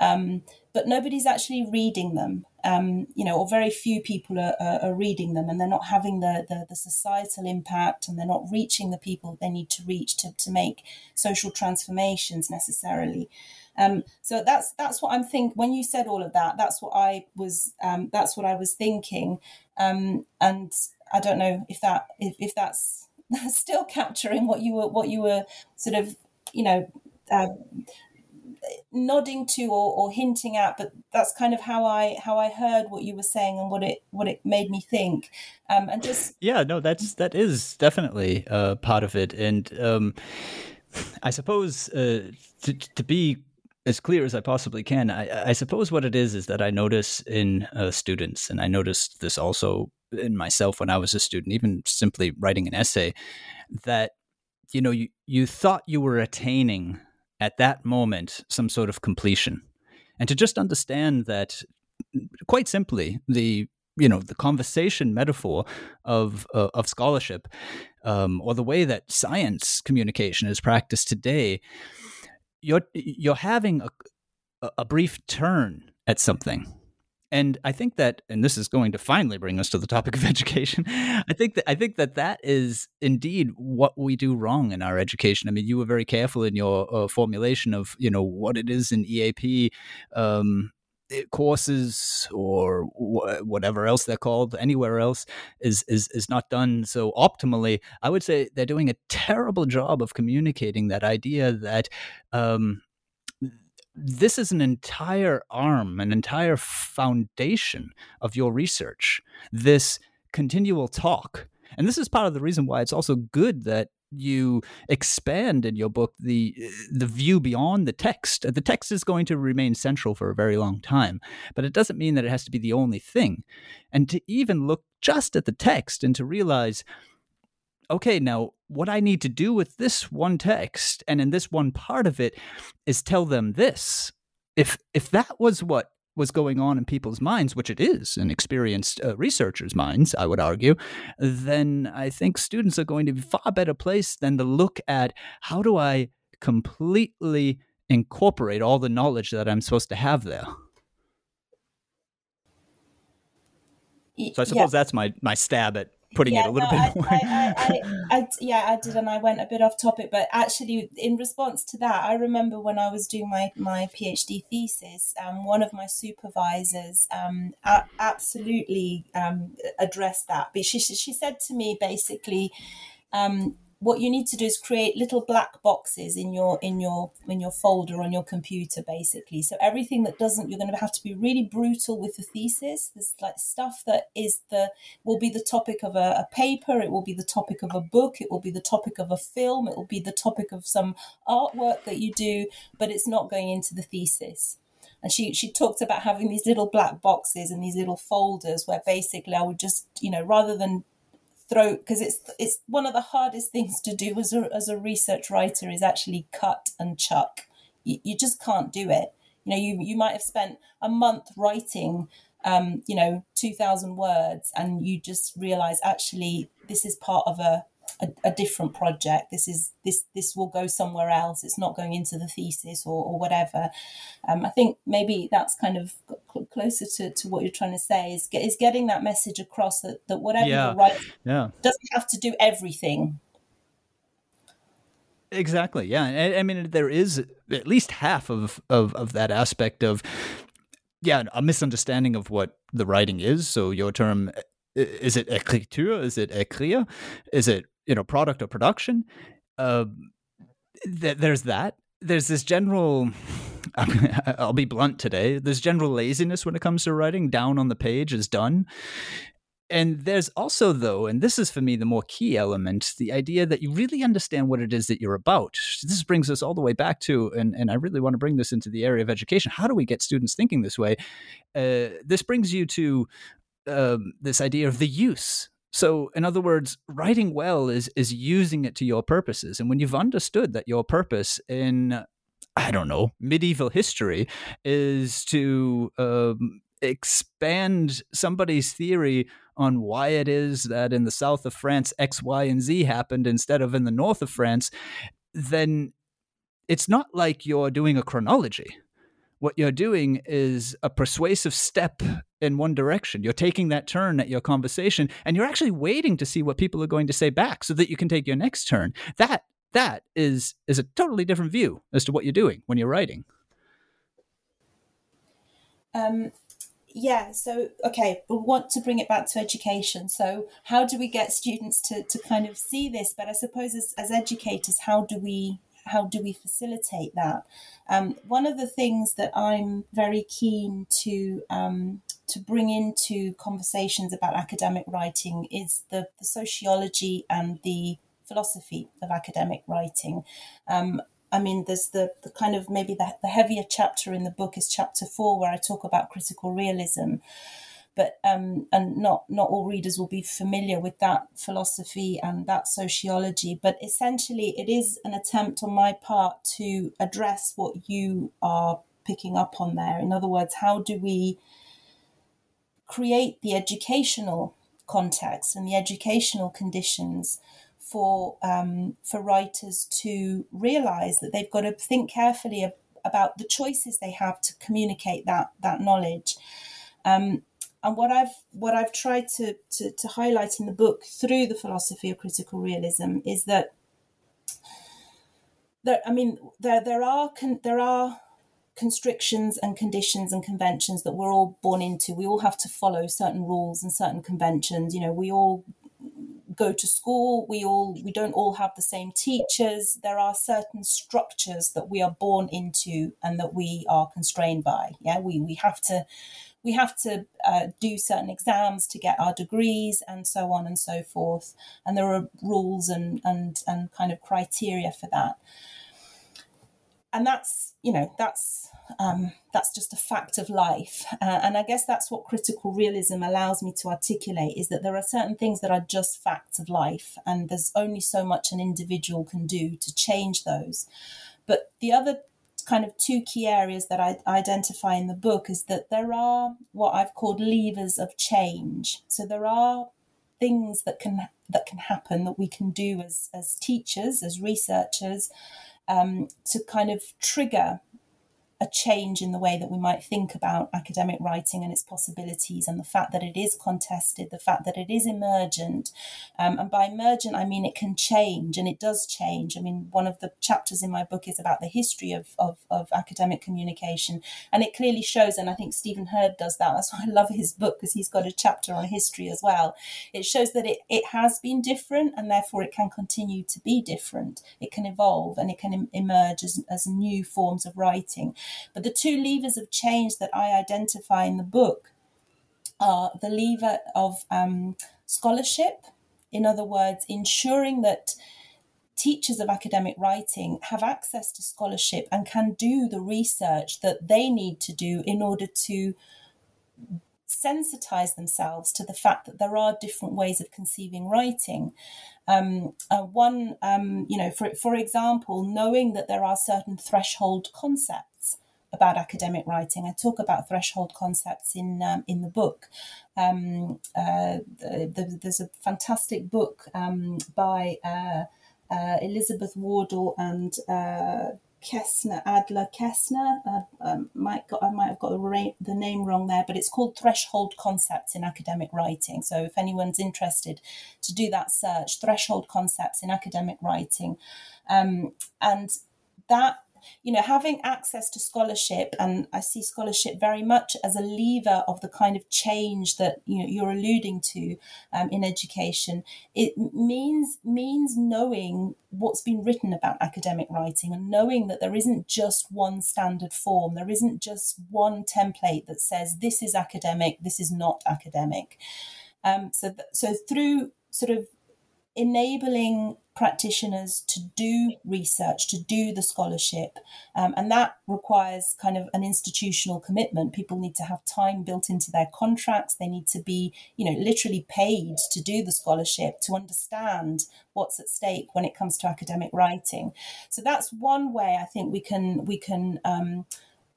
um, but nobody's actually reading them. Um, you know, or very few people are, are, are, reading them, and they're not having the, the, the societal impact, and they're not reaching the people they need to reach to, to make social transformations necessarily. Um, so that's that's what I'm thinking. When you said all of that, that's what I was um, that's what I was thinking, um, and I don't know if that if, if that's still capturing what you were what you were sort of you know uh, nodding to or, or hinting at, but that's kind of how I how I heard what you were saying and what it what it made me think. Um, and just yeah, no, that's that is definitely uh, part of it, and um, I suppose uh, to to be as clear as I possibly can, I, I, suppose what it is is that I notice in uh, students, and I noticed this also in myself when I was a student, even simply writing an essay, that you know you you thought you were attaining at that moment some sort of completion. And to just understand that quite simply the you know the conversation metaphor of uh, of scholarship um, or the way that science communication is practiced today you're you're having a, a brief turn at something and I think that, and this is going to finally bring us to the topic of education. I think that I think that that is indeed what we do wrong in our education. I mean, you were very careful in your uh, formulation of you know what it is in EAP. Um, eh, courses or wh- whatever else they're called anywhere else is, is is not done so optimally i would say they're doing a terrible job of communicating that idea that um, this is an entire arm, an entire foundation of your research, this continual talk. And this is part of the reason why it's also good that you expand in your book the the view beyond the text. The text is going to remain central for a very long time, but it doesn't mean that it has to be the only thing. And to even look just at the text and to realize okay, now what I need to do with this one text and in this one part of it is tell them this. If if that was what was going on in people's minds, which it is in experienced uh, researchers' minds, I would argue, then I think students are going to be far better placed than to look at how do I completely incorporate all the knowledge that I'm supposed to have there. So I suppose yeah. that's my my stab at putting yeah, it a little no, bit more. I, I, I, yeah, I did, and I went a bit off topic, but actually, in response to that, I remember when I was doing my my PhD thesis, um, one of my supervisors um, a- absolutely um, addressed that. But she she said to me basically. Um, what you need to do is create little black boxes in your in your in your folder on your computer basically. So everything that doesn't you're going to have to be really brutal with the thesis. There's like stuff that is the will be the topic of a, a paper it will be the topic of a book it will be the topic of a film it will be the topic of some artwork that you do but it's not going into the thesis. And she she talked about having these little black boxes and these little folders where basically I would just you know rather than throw because it's it's one of the hardest things to do as a, as a research writer is actually cut and chuck. You, you just can't do it. You know you you might have spent a month writing um, you know 2000 words and you just realize actually this is part of a a, a, different project. This is this this will go somewhere else. It's not going into the thesis or, or whatever. Um, I think maybe that's kind of closer to, to what you're trying to say is get, is getting that message across that, that whatever yeah. you write yeah. doesn't have to do everything. Exactly. Yeah. I, I mean, there is at least half of, of, of that aspect of, yeah, a misunderstanding of what the writing is. So your term is it écriture? Is it écrire? Is it you know product or production? Uh, th- there's that. There's this general. I'll be blunt today. There's general laziness when it comes to writing. Down on the page is done. And there's also, though, and this is for me the more key element, the idea that you really understand what it is that you're about. This brings us all the way back to, and, and I really want to bring this into the area of education. How do we get students thinking this way? Uh, this brings you to um, this idea of the use. So, in other words, writing well is is using it to your purposes, and when you've understood that your purpose in I don't know medieval history is to um, expand somebody's theory on why it is that in the south of France X, Y, and Z happened instead of in the north of France, then it's not like you're doing a chronology. What you're doing is a persuasive step in one direction. You're taking that turn at your conversation and you're actually waiting to see what people are going to say back so that you can take your next turn. That that is is a totally different view as to what you're doing when you're writing. Um yeah, so okay, we want to bring it back to education. So how do we get students to, to kind of see this? But I suppose as, as educators, how do we how do we facilitate that? Um, one of the things that I'm very keen to um, to bring into conversations about academic writing is the, the sociology and the philosophy of academic writing. Um, I mean, there's the, the kind of maybe the, the heavier chapter in the book is chapter four, where I talk about critical realism but um, and not not all readers will be familiar with that philosophy and that sociology. But essentially, it is an attempt on my part to address what you are picking up on there. In other words, how do we create the educational context and the educational conditions for um, for writers to realize that they've got to think carefully about the choices they have to communicate that that knowledge. Um, and what I've what I've tried to, to, to highlight in the book through the philosophy of critical realism is that there, I mean, there there are con, there are constrictions and conditions and conventions that we're all born into. We all have to follow certain rules and certain conventions. You know, we all go to school. We all we don't all have the same teachers. There are certain structures that we are born into and that we are constrained by. Yeah, we we have to we have to uh, do certain exams to get our degrees and so on and so forth. And there are rules and, and, and kind of criteria for that. And that's, you know, that's, um, that's just a fact of life. Uh, and I guess that's what critical realism allows me to articulate is that there are certain things that are just facts of life. And there's only so much an individual can do to change those. But the other kind of two key areas that I identify in the book is that there are what I've called levers of change. So there are things that can that can happen that we can do as as teachers, as researchers, um, to kind of trigger a change in the way that we might think about academic writing and its possibilities, and the fact that it is contested, the fact that it is emergent. Um, and by emergent, I mean it can change, and it does change. I mean, one of the chapters in my book is about the history of, of, of academic communication, and it clearly shows, and I think Stephen Heard does that. That's why I love his book, because he's got a chapter on history as well. It shows that it, it has been different, and therefore it can continue to be different. It can evolve, and it can em- emerge as, as new forms of writing. But the two levers of change that I identify in the book are the lever of um, scholarship, in other words, ensuring that teachers of academic writing have access to scholarship and can do the research that they need to do in order to sensitize themselves to the fact that there are different ways of conceiving writing. Um, uh, one, um, you know, for for example, knowing that there are certain threshold concepts about academic writing. I talk about threshold concepts in um, in the book. Um, uh, the, the, there's a fantastic book um, by uh, uh, Elizabeth Wardle and uh, Kessner Adler Kessner. Uh, um, might got, I might have got the, the name wrong there, but it's called Threshold Concepts in Academic Writing. So if anyone's interested to do that search, Threshold Concepts in Academic Writing, um, and that you know, having access to scholarship, and I see scholarship very much as a lever of the kind of change that you know you're alluding to um, in education. It means means knowing what's been written about academic writing and knowing that there isn't just one standard form, there isn't just one template that says this is academic, this is not academic. Um, so, th- so through sort of enabling practitioners to do research, to do the scholarship. Um, and that requires kind of an institutional commitment. People need to have time built into their contracts. They need to be, you know, literally paid to do the scholarship, to understand what's at stake when it comes to academic writing. So that's one way I think we can we can um,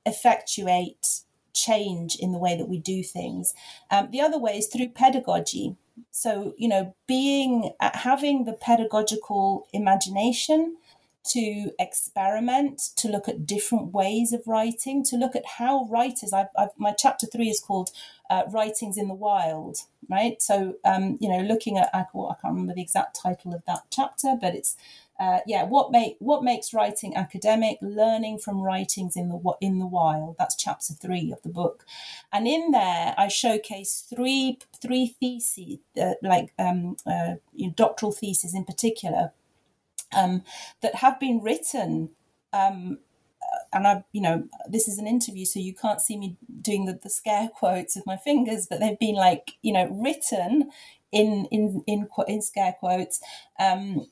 effectuate change in the way that we do things. Um, the other way is through pedagogy so you know being uh, having the pedagogical imagination to experiment to look at different ways of writing to look at how writers I've, I've my chapter three is called uh, writings in the wild right? So um, you know looking at I can't remember the exact title of that chapter but it's uh, yeah, what make what makes writing academic? Learning from writings in the in the wild. That's chapter three of the book, and in there I showcase three three theses, uh, like um, uh, you know, doctoral theses in particular, um, that have been written. Um, uh, and I, you know, this is an interview, so you can't see me doing the, the scare quotes with my fingers, but they've been like, you know, written in in in, in scare quotes um,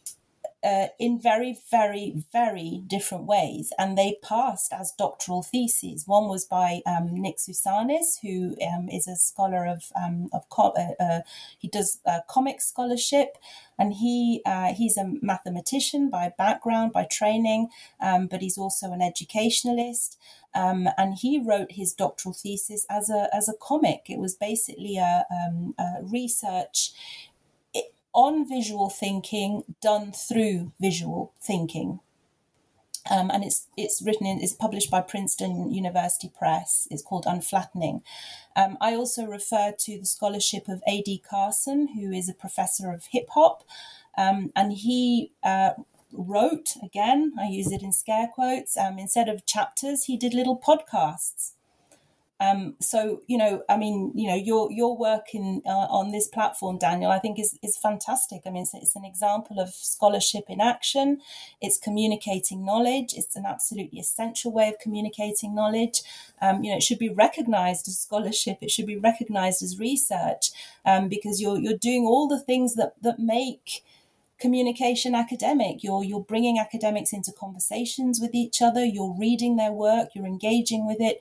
uh, in very, very, very different ways, and they passed as doctoral theses. One was by um, Nick Sousanis, who um, is a scholar of um, of co- uh, uh, he does comic scholarship, and he uh, he's a mathematician by background, by training, um, but he's also an educationalist. Um, and he wrote his doctoral thesis as a as a comic. It was basically a, um, a research on visual thinking done through visual thinking. Um, and it's it's written in it's published by Princeton University Press. It's called Unflattening. Um, I also refer to the scholarship of A.D. Carson, who is a professor of hip hop, um, and he uh, wrote again. I use it in scare quotes. Um, instead of chapters, he did little podcasts. Um, so you know, I mean, you know, your your work in uh, on this platform, Daniel, I think is is fantastic. I mean, it's, it's, an example of scholarship in action. It's communicating knowledge. It's an absolutely essential way of communicating knowledge. Um, you know, it should be recognised as scholarship. It should be recognised as research um, because you're you're doing all the things that that make communication academic. You're you're bringing academics into conversations with each other. You're reading their work. You're engaging with it.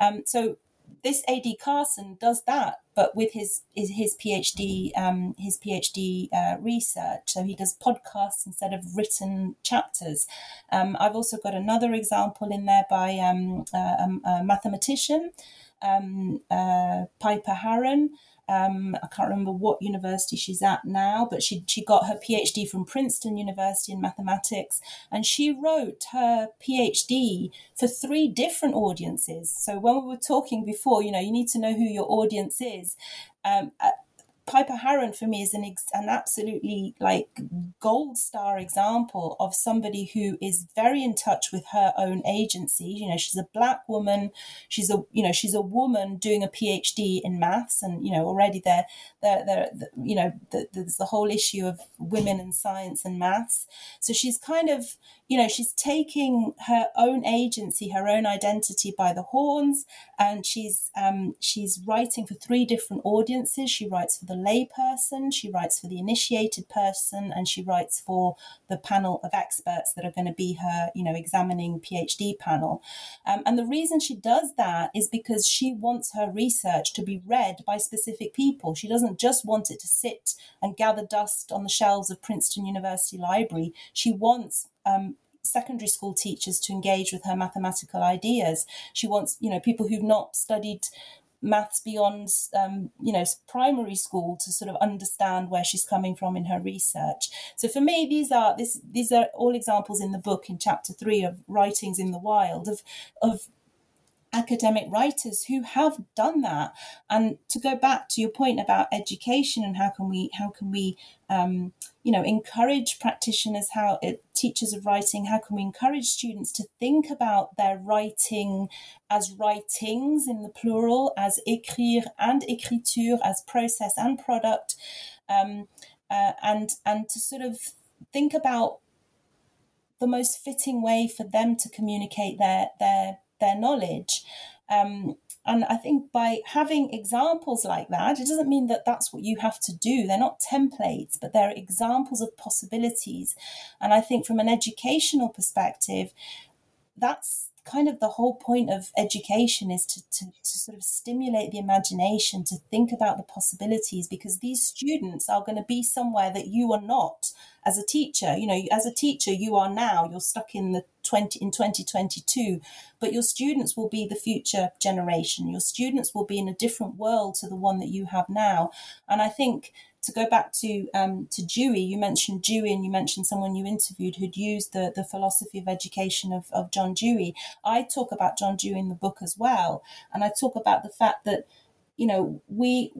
Um, so this A.D. Carson does that but with his his, phd um, his phd uh, research. So he does podcasts instead of written chapters. Um, i've also got another example in there by um, uh, um, a mathematician um, uh, piper harron Um, I can't remember what university she's at now, but she she got her PhD from Princeton University in mathematics, and she wrote her PhD for three different audiences. So when we were talking before, you know, you need to know who your audience is. Um, Piper Harron for me is an an absolutely like gold star example of somebody who is very in touch with her own agency. You know, she's a black woman. She's a you know she's a woman doing a PhD in maths, and you know already there there there you know the, there's the whole issue of women in science and maths. So she's kind of you know she's taking her own agency, her own identity by the horns, and she's um, she's writing for three different audiences. She writes for the layperson, she writes for the initiated person, and she writes for the panel of experts that are going to be her, you know, examining PhD panel. Um, and the reason she does that is because she wants her research to be read by specific people. She doesn't just want it to sit and gather dust on the shelves of Princeton University Library. She wants um, secondary school teachers to engage with her mathematical ideas. She wants, you know, people who've not studied maths beyond um, you know primary school to sort of understand where she's coming from in her research. So for me these are this these are all examples in the book in chapter three of writings in the wild of of academic writers who have done that. And to go back to your point about education and how can we how can we um, you know encourage practitioners how it, teachers of writing how can we encourage students to think about their writing as writings in the plural as écrire and écriture as process and product um, uh, and and to sort of think about the most fitting way for them to communicate their their their knowledge. Um, and I think by having examples like that, it doesn't mean that that's what you have to do. They're not templates, but they're examples of possibilities. And I think from an educational perspective, that's kind of the whole point of education is to, to, to, sort of stimulate the imagination to think about the possibilities because these students are going to be somewhere that you are not as a teacher you know as a teacher you are now you're stuck in the 20 in 2022 but your students will be the future generation your students will be in a different world to the one that you have now and i think to go back to um, to Dewey, you mentioned Dewey and you mentioned someone you interviewed who'd used the, the philosophy of education of, of John Dewey. I talk about John Dewey in the book as well. And I talk about the fact that, you know, we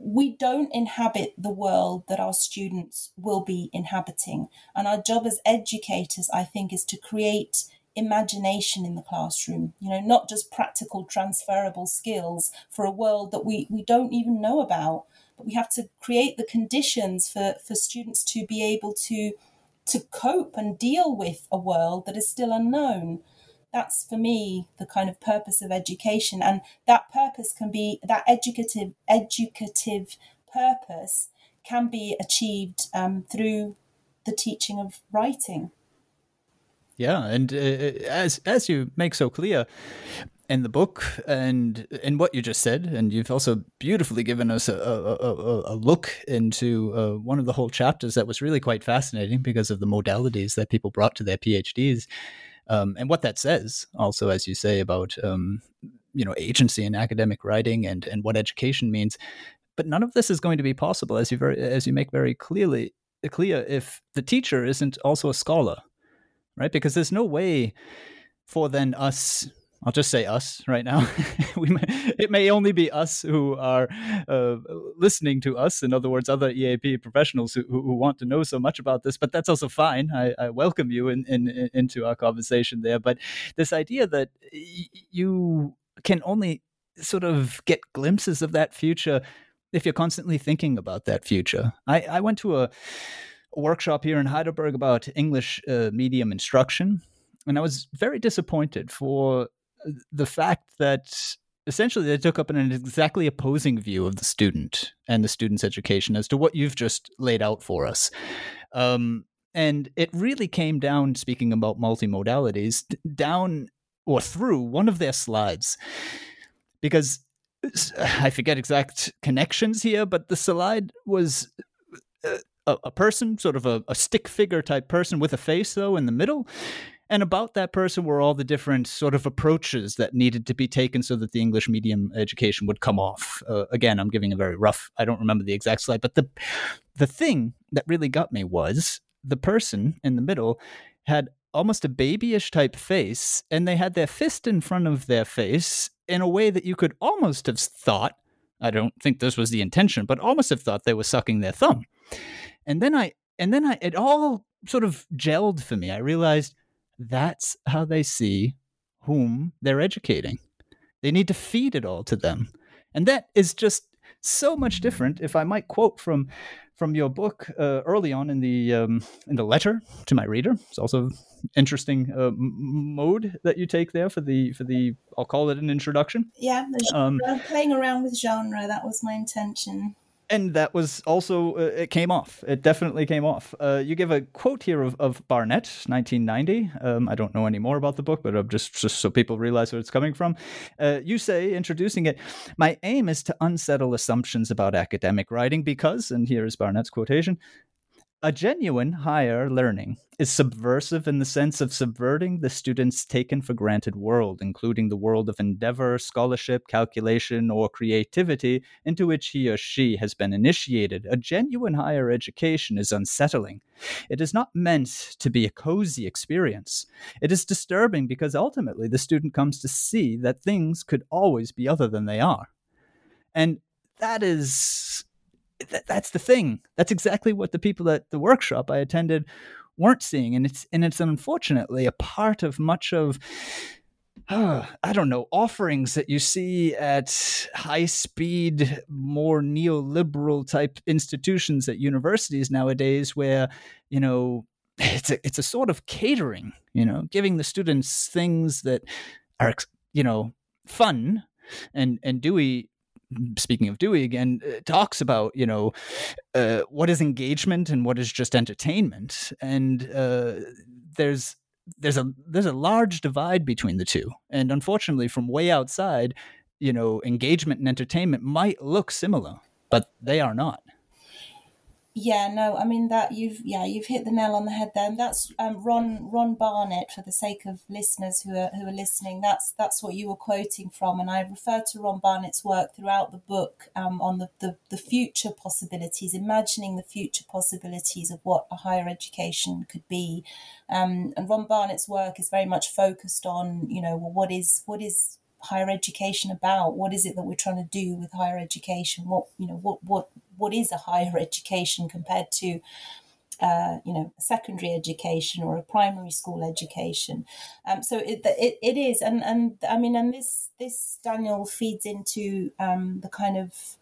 we don't inhabit the world that our students will be inhabiting. And our job as educators, I think, is to create imagination in the classroom, you know, not just practical transferable skills for a world that we, we don't even know about but we have to create the conditions for, for students to be able to to cope and deal with a world that is still unknown that's for me the kind of purpose of education and that purpose can be that educative educative purpose can be achieved um, through the teaching of writing yeah and uh, as as you make so clear in the book and in what you just said, and you've also beautifully given us a, a, a, a look into uh, one of the whole chapters that was really quite fascinating because of the modalities that people brought to their PhDs. Um, and what that says, also, as you say, about um, you know agency in academic writing and and what education means. But none of this is going to be possible, as you very as you make very clearly clear, if the teacher isn't also a scholar, right? Because there's no way for then us I'll just say us right now. we may, it may only be us who are uh, listening to us. In other words, other EAP professionals who, who want to know so much about this. But that's also fine. I, I welcome you in, in, in, into our conversation there. But this idea that y- you can only sort of get glimpses of that future if you're constantly thinking about that future. I, I went to a, a workshop here in Heidelberg about English uh, medium instruction and I was very disappointed for the fact that essentially they took up an exactly opposing view of the student and the student's education as to what you've just laid out for us. Um, and it really came down, speaking about multimodalities, down or through one of their slides. Because I forget exact connections here, but the slide was uh, a, a person, sort of a, a stick figure type person with a face, though, in the middle and about that person were all the different sort of approaches that needed to be taken so that the English medium education would come off. Uh, again, I'm giving a very rough. I don't remember the exact slide, but the the thing that really got me was the person in the middle had almost a babyish type face, and they had their fist in front of their face in a way that you could almost have thought. I don't think this was the intention, but almost have thought they were sucking their thumb. And then I, and then I, it all sort of gelled for me. I realized that's how they see whom they're educating. They need to feed it all to them. And that is just so much different. If I might quote from from your book uh, early on in the um, in the letter to my reader, it's also interesting uh, mode that you take there for the for the I'll call it an introduction. Yeah, um, playing around with genre. That was my intention and that was also uh, it came off. It definitely came off. Uh, you give a quote here of, of barnett 1990 um, i don't know any more about the book but I'm just, just so people realize where it's coming from. Uh, you say introducing it my aim is to unsettle assumptions about academic writing because and here is barnett's quotation a genuine higher learning is subversive in the sense of subverting the student's taken for granted world, including the world of endeavor, scholarship, calculation, or creativity into which he or she has been initiated. A genuine higher education is unsettling. It is not meant to be a cozy experience. It is disturbing because ultimately the student comes to see that things could always be other than they are. And that is th- that's the thing. That's exactly what the people at the workshop I attended weren't seeing, and it's and it's unfortunately a part of much of. Uh, I don't know, offerings that you see at high speed, more neoliberal type institutions at universities nowadays, where, you know, it's a, it's a sort of catering, you know, giving the students things that are, you know, fun. And, and Dewey speaking of Dewey again, uh, talks about you know uh, what is engagement and what is just entertainment, and uh, there's there's a there's a large divide between the two, and unfortunately, from way outside, you know, engagement and entertainment might look similar, but they are not. Yeah, no, I mean that you've yeah you've hit the nail on the head there. And that's um, Ron Ron Barnett for the sake of listeners who are who are listening. That's that's what you were quoting from, and I refer to Ron Barnett's work throughout the book um, on the, the the future possibilities, imagining the future possibilities of what a higher education could be. Um, and Ron Barnett's work is very much focused on you know well, what is what is higher education about? What is it that we're trying to do with higher education? What you know, what what what is a higher education compared to uh, you know, secondary education or a primary school education. Um, so it, it, it is, and and I mean, and this this Daniel feeds into um, the kind of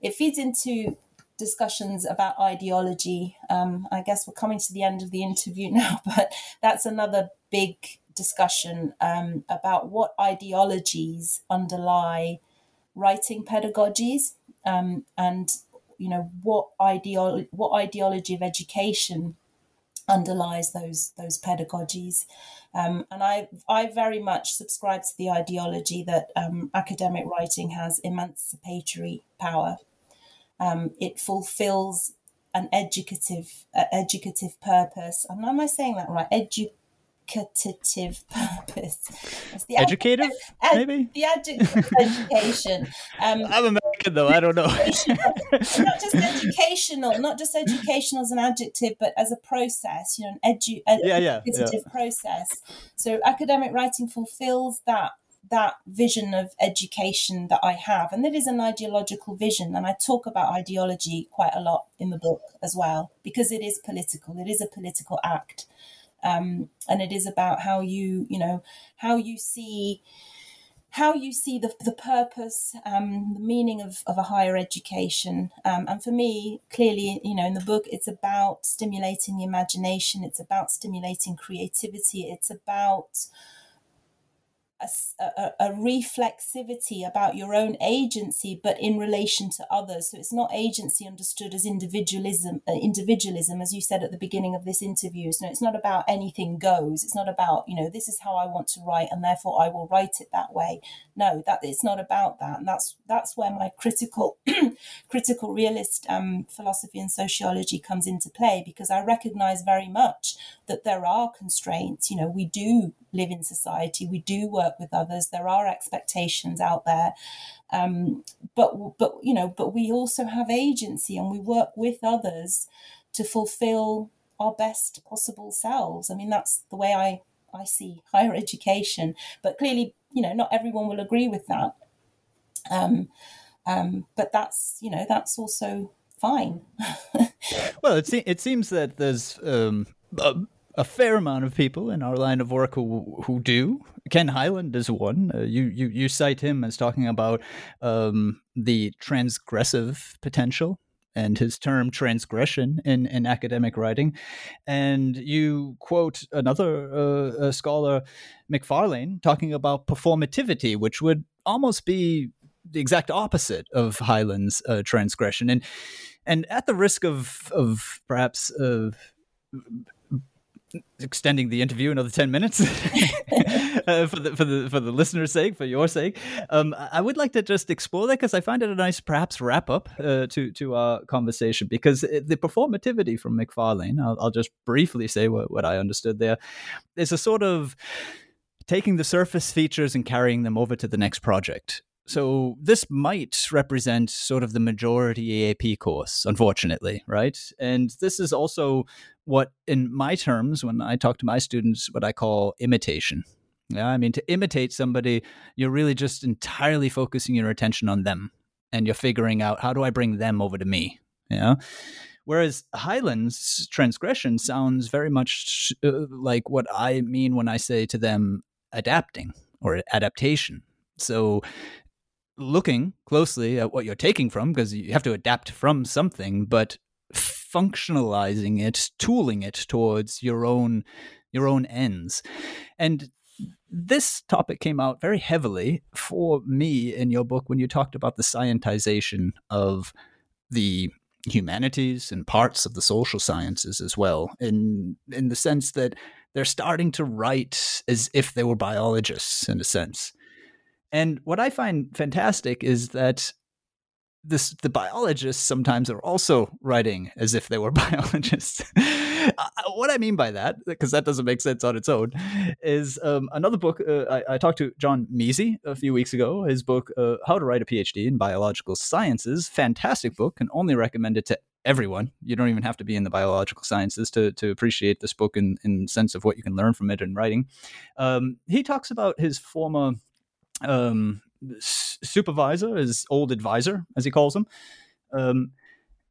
it feeds into discussions about ideology. Um, I guess we're coming to the end of the interview now, but that's another big discussion um, about what ideologies underlie writing pedagogies um, and you know what ideolo- what ideology of education underlies those those pedagogies um, and I I very much subscribe to the ideology that um, academic writing has emancipatory power. Um, it fulfills an educative uh, educative purpose. And am I saying that right? Edu- educative purpose. Educative, maybe the adjective education. Um, I'm American though. I don't know. not just educational, not just educational as an adjective, but as a process. You know, an edu- yeah, yeah, educative yeah. process. So academic writing fulfills that that vision of education that I have, and that is an ideological vision. And I talk about ideology quite a lot in the book as well, because it is political. It is a political act um, and it is about how you you know how you see how you see the, the purpose, um, the meaning of, of a higher education. Um, and for me, clearly, you know, in the book, it's about stimulating the imagination, it's about stimulating creativity, it's about a, a, a, reflexivity about your own agency, but in relation to others. So it's not agency understood as individualism, uh, individualism, as you said at the beginning of this interview. So it's not about anything goes. It's not about you know this is how I want to write, and therefore I will write it that way. No, that it's not about that, and that's that's where my critical critical realist um, philosophy and sociology comes into play because I recognise very much that there are constraints. You know, we do live in society. We do work with others. There are expectations out there, um, but but you know, but we also have agency, and we work with others to fulfil our best possible selves. I mean, that's the way I I see higher education. But clearly, you know, not everyone will agree with that. Um, um, but that's you know that's also fine. well, it, se- it seems that there's um, a fair amount of people in our line of work who who do. Ken Hyland is one. Uh, you, you you cite him as talking about um, the transgressive potential and his term transgression in, in academic writing. And you quote another uh, scholar, Macfarlane, talking about performativity, which would almost be the exact opposite of Hyland's uh, transgression. And and at the risk of of perhaps uh, extending the interview another 10 minutes uh, for the for the for the listener's sake for your sake. Um, i would like to just explore that because i find it a nice perhaps wrap up uh, to to our conversation because the performativity from Macfarlane i'll, I'll just briefly say what, what i understood there is a sort of taking the surface features and carrying them over to the next project so this might represent sort of the majority EAP course, unfortunately, right? And this is also what, in my terms, when I talk to my students, what I call imitation. Yeah, I mean, to imitate somebody, you're really just entirely focusing your attention on them, and you're figuring out how do I bring them over to me. Yeah. Whereas Hyland's transgression sounds very much uh, like what I mean when I say to them adapting or adaptation. So looking closely at what you're taking from because you have to adapt from something but functionalizing it tooling it towards your own your own ends. And this topic came out very heavily for me in your book when you talked about the scientization of the humanities and parts of the social sciences as well in in the sense that they're starting to write as if they were biologists in a sense and what I find fantastic is that this the biologists sometimes are also writing as if they were biologists. Uh, what I mean by that, because that doesn't make sense on its own, is um, another book. Uh, I, I, talked to John Measey a few weeks ago. His book, uh, How to Write a PhD in Biological Sciences, fantastic book, and only recommend it to everyone. You don't even have to be in the biological sciences to, to appreciate this book in, in sense of what you can learn from it in writing. Um, he talks about his former um, supervisor, his old advisor, as he calls him. Um,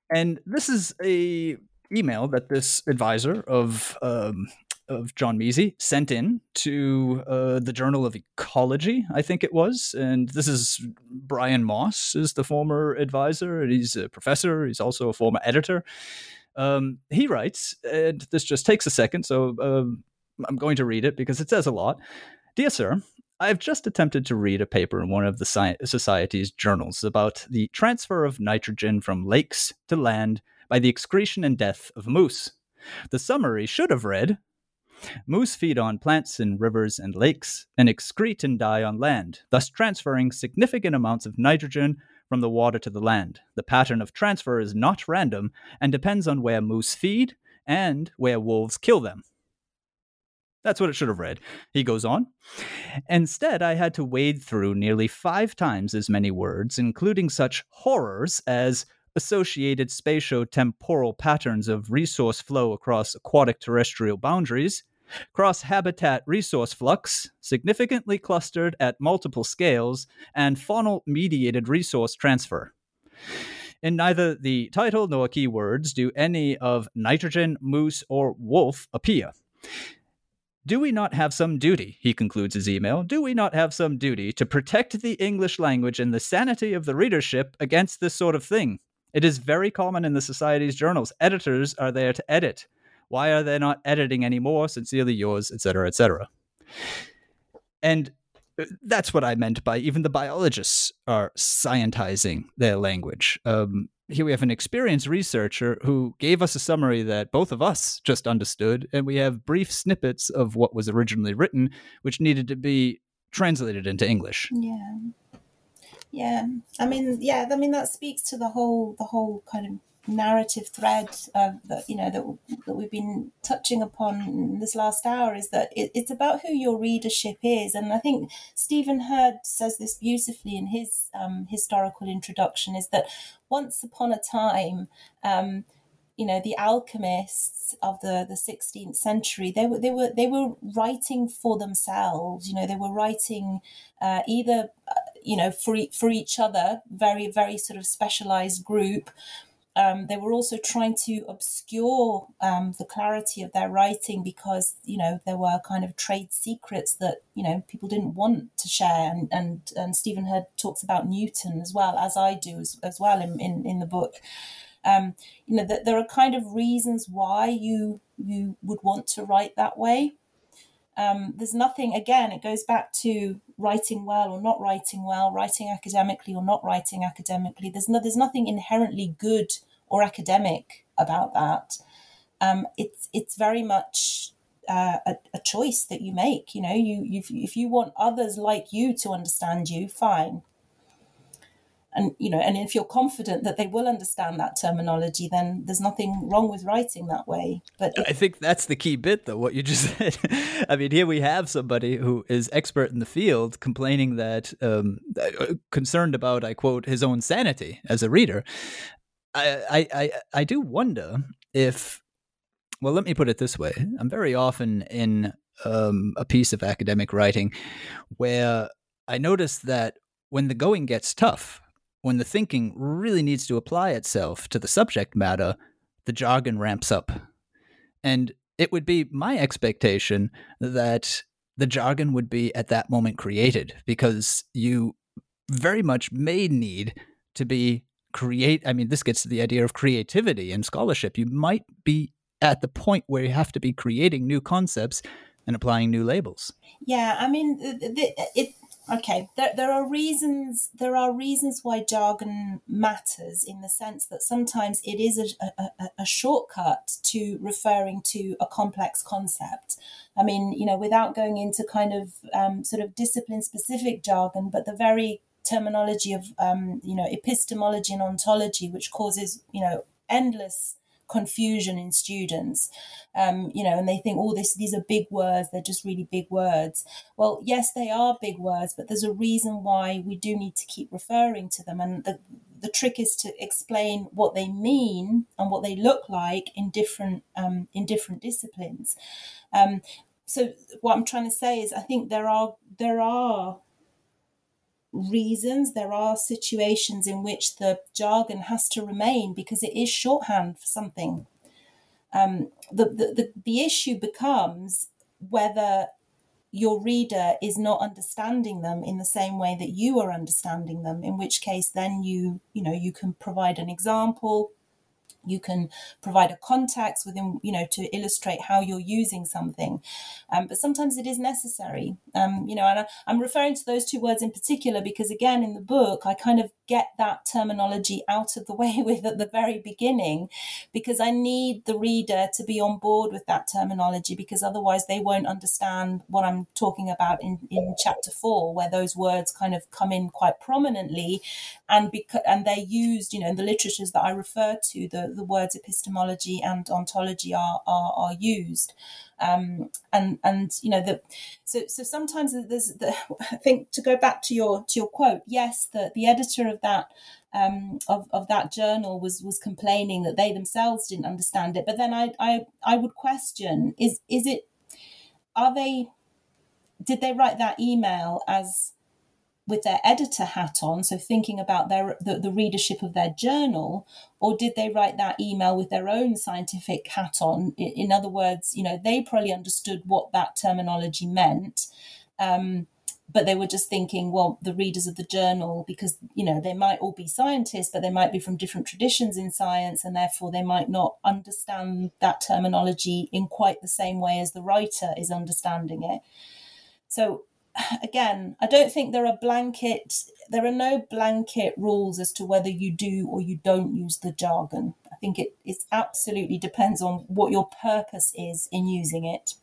and this is a email that this advisor of um, of John Measey sent in to uh, the Journal of Ecology, I think it was. And this is Brian Moss is the former advisor, and he's a professor. He's also a former editor. Um, he writes, and this just takes a second, so um, I'm going to read it because it says a lot. Dear sir, I've just attempted to read a paper in one of the sci- Society's journals about the transfer of nitrogen from lakes to land by the excretion and death of moose. The summary should have read Moose feed on plants in rivers and lakes and excrete and die on land, thus transferring significant amounts of nitrogen from the water to the land. The pattern of transfer is not random and depends on where moose feed and where wolves kill them. That's what it should have read. He goes on. Instead, I had to wade through nearly five times as many words, including such horrors as associated spatio-temporal patterns of resource flow across aquatic terrestrial boundaries, cross habitat resource flux, significantly clustered at multiple scales, and faunal mediated resource transfer. In neither the title nor keywords do any of nitrogen, moose, or wolf appear. Do we not have some duty, he concludes his email, do we not have some duty to protect the English language and the sanity of the readership against this sort of thing? It is very common in the Society's journals. Editors are there to edit. Why are they not editing anymore? Sincerely yours, etc., etc. And that's what I meant by even the biologists are scientizing their language. Um, here we have an experienced researcher who gave us a summary that both of us just understood, and we have brief snippets of what was originally written, which needed to be translated into English. Yeah. Yeah. I mean, yeah, I mean that speaks to the whole the whole kind of narrative thread that you know that, that we've been touching upon this last hour is that it, it's about who your readership is. And i think Stephen Heard says this beautifully in his um, historical introduction is that once upon a time um, you know the alchemists of the, the 16th century they were they were they were writing for themselves. You know they were writing uh, either uh, you know for for each other very very sort of specialized group um, they were also trying to obscure um, the clarity of their writing because you know there were kind of trade secrets that you know people didn't want to share. And and, and Stephen Heard talks about Newton as well as I do as, as well in, in, in the book. Um, you know that there are kind of reasons why you you would want to write that way um, there's nothing again it goes back to writing well or not writing well writing academically or not writing academically. There's no there's nothing inherently good or academic about that. Um, it's it's very much uh, a, a, choice that you make you know you if, if you want others like you to understand you fine and you know and if you're confident that they will understand that terminology then there's nothing wrong with writing that way. But i think that's the key bit though what you just said. I mean here we have somebody who is expert in the field complaining that um, uh, concerned about i quote his own sanity as a reader. I, I i do wonder if well let me put it this way. I'm very often in um, a piece of academic writing where i notice that when the going gets tough when the thinking really needs to apply itself to the subject matter, the jargon ramps up. And it would be my expectation that the jargon would be at that moment created because you very much may need to be create i mean this gets to the idea of creativity and scholarship you might be at the point where you have to be creating new concepts and applying new labels yeah i mean it Okay, there, there are reasons. There are reasons why jargon matters in the sense that sometimes it is a, a, a, shortcut to referring to a complex concept. I mean, you know, without going into kind of um, sort of discipline specific jargon, but the very terminology of um, you know epistemology and ontology, which causes you know endless confusion in students um, you know and they think oh this these are big words they're just really big words. Well yes they are big words but there's a reason why we do need to keep referring to them. And the the trick is to explain what they mean and what they look like in different um, in different disciplines. Um, so what i'm trying to say is i think there are there are reasons. There are situations in which the jargon has to remain because it is shorthand for something. Um, the, the, the, the issue becomes whether your reader is not understanding them in the same way that you are understanding them in which case then you you know you can provide an example you can provide a context within you know to illustrate how you're using something. Um, but sometimes it is necessary. Um, you know and I, i'm referring to those two words in particular because again in the book i kind of get that terminology out of the way with at the very beginning because i need the reader to be on board with that terminology because otherwise they won't understand what i'm talking about in, in chapter four where those words kind of come in quite prominently and because and they're used you know in the literatures that i refer to the the words epistemology and ontology are are, are used. Um, and and you know the so so sometimes there's the, I think to go back to your to your quote yes the the editor of that um, of, of that journal was was complaining that they themselves didn't understand it. But then I I, I would question is is it are they did they write that email as with their editor hat on, so thinking about their the, the, readership of their journal, or did they write that email with their own scientific hat on? In, in other words, you know, they probably understood what that terminology meant. Um, but they were just thinking, well, the readers of the journal, because you know they might all be scientists, but they might be from different traditions in science, and therefore they might not understand that terminology in quite the same way as the writer is understanding it. So again, I don't think there are blanket there are no blanket rules as to whether you do or you don't use the jargon. I think it, it absolutely depends on what your purpose is in using it.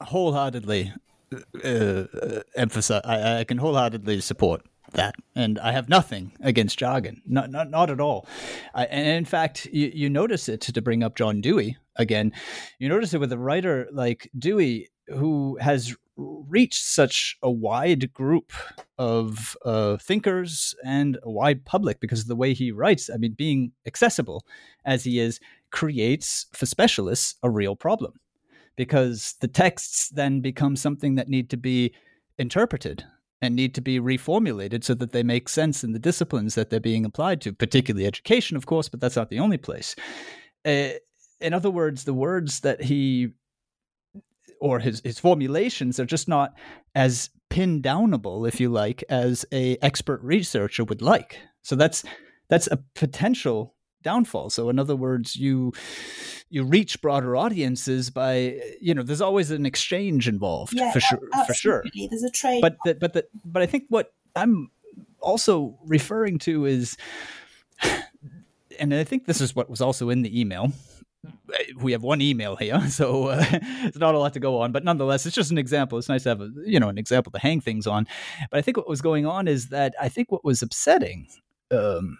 Wholeheartedly uh, uh, emphasize. I, I can wholeheartedly support that, and I have nothing against jargon, not not, not at all. I, and in fact, you, you notice it to bring up John Dewey again. You notice it with a writer like Dewey, who has reached such a wide group of uh, thinkers and a wide public because of the way he writes. I mean, being accessible as he is creates for specialists a real problem because the texts then become something that need to be interpreted and need to be reformulated so that they make sense in the disciplines that they're being applied to, particularly education, of course, but that's not the only place. Uh, in other words, the words that he or his, his formulations are just not as pin downable, if you like, as a expert researcher would like. So that's that's a potential downfall. So in other words, you you reach broader audiences by you know there's always an exchange involved yeah, for sure absolutely. for sure. There's a trade. But the, but the, but I think what I'm also referring to is and I think this is what was also in the email we have one email here, so uh, it's not a lot to go on. But nonetheless, it's just an example. It's nice to have a, you know an example to hang things on. But I think what was going on is that I think what was upsetting um,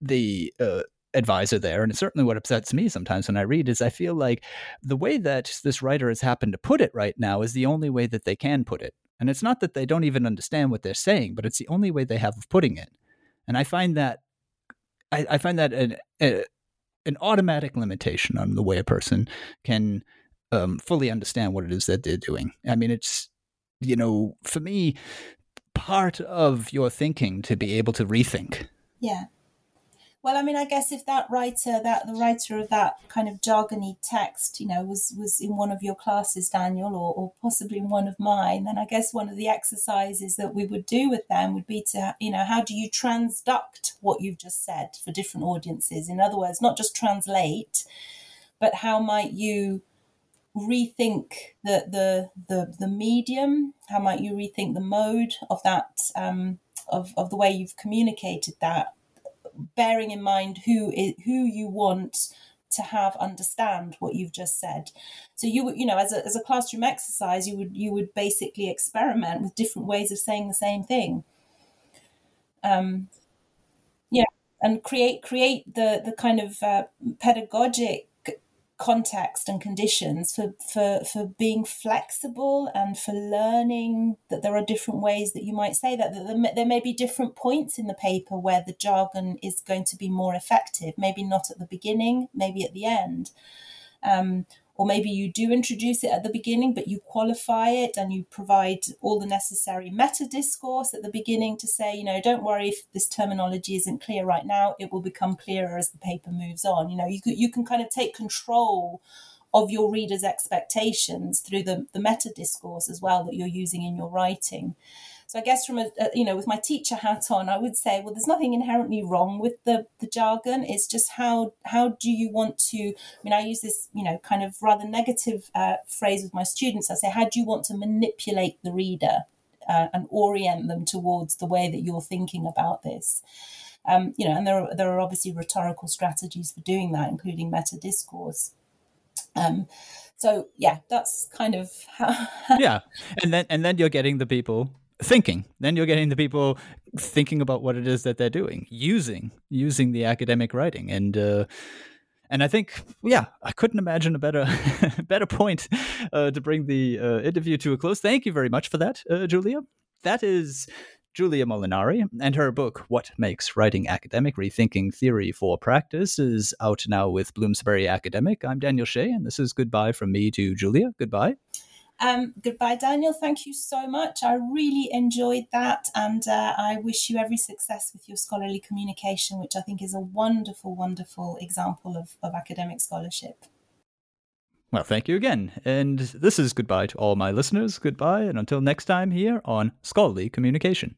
the uh, advisor there, and it's certainly what upsets me sometimes when I read, is I feel like the way that this writer has happened to put it right now is the only way that they can put it. And it's not that they don't even understand what they're saying, but it's the only way they have of putting it. And I find that I, I find that an, a, an automatic limitation on the way a person can um, fully understand what it is that they're doing. I mean, it's you know, for me, part of your thinking to be able to rethink. Yeah. Well, I mean, I guess if that writer, that the writer of that kind of jargony text, you know, was was in one of your classes, Daniel, or, or possibly in one of mine, then I guess one of the exercises that we would do with them would be to, you know, how do you transduct what you've just said for different audiences? In other words, not just translate, but how might you rethink the the the, the medium? How might you rethink the mode of that um, of of the way you've communicated that? Bearing in mind who is, who you want to have understand what you've just said. So you would, you know, as a, as a classroom exercise, you would you would basically experiment with different ways of saying the same thing. Um, yeah, and create create the the kind of uh, pedagogic context and conditions for, for, for being flexible and for learning that there are different ways that you might say that, that there may be different points in the paper where the jargon is going to be more effective. Maybe not at the beginning maybe at the end. Um, or maybe you do introduce it at the beginning, but you qualify it and you provide all the necessary meta discourse at the beginning to say, you know, don't worry if this terminology isn't clear right now, it will become clearer as the paper moves on. You know, you, you can kind of take control of your readers' expectations through the, the meta discourse as well that you're using in your writing. I guess from a, a, you know with my teacher hat on, I would say, well, there's nothing inherently wrong with the the jargon. It's just how how do you want to? I mean, I use this you know kind of rather negative uh, phrase with my students. I say, how do you want to manipulate the reader uh, and orient them towards the way that you're thinking about this? Um, you know, and there are there are obviously rhetorical strategies for doing that, including meta discourse. Um, so yeah, that's kind of how. yeah, and then and then you're getting the people thinking then you're getting the people thinking about what it is that they're doing using using the academic writing and uh, and I think, yeah, I couldn't imagine a better, better point uh, to bring the uh, interview to a close. Thank you very much for that, uh, Julia. That is Julia Molinari, and her book, What Makes Writing Academic Rethinking Theory for Practice, is out now with Bloomsbury Academic. I'm Daniel Shea, and this is goodbye from me to Julia. Goodbye. Um, goodbye, Daniel. Thank you so much. I really enjoyed that, and uh, I wish you every success with your scholarly communication, which I think is a wonderful, wonderful example of, of academic scholarship. Well, thank you again. And this is goodbye to all my listeners. Goodbye, and until next time here on Scholarly Communication.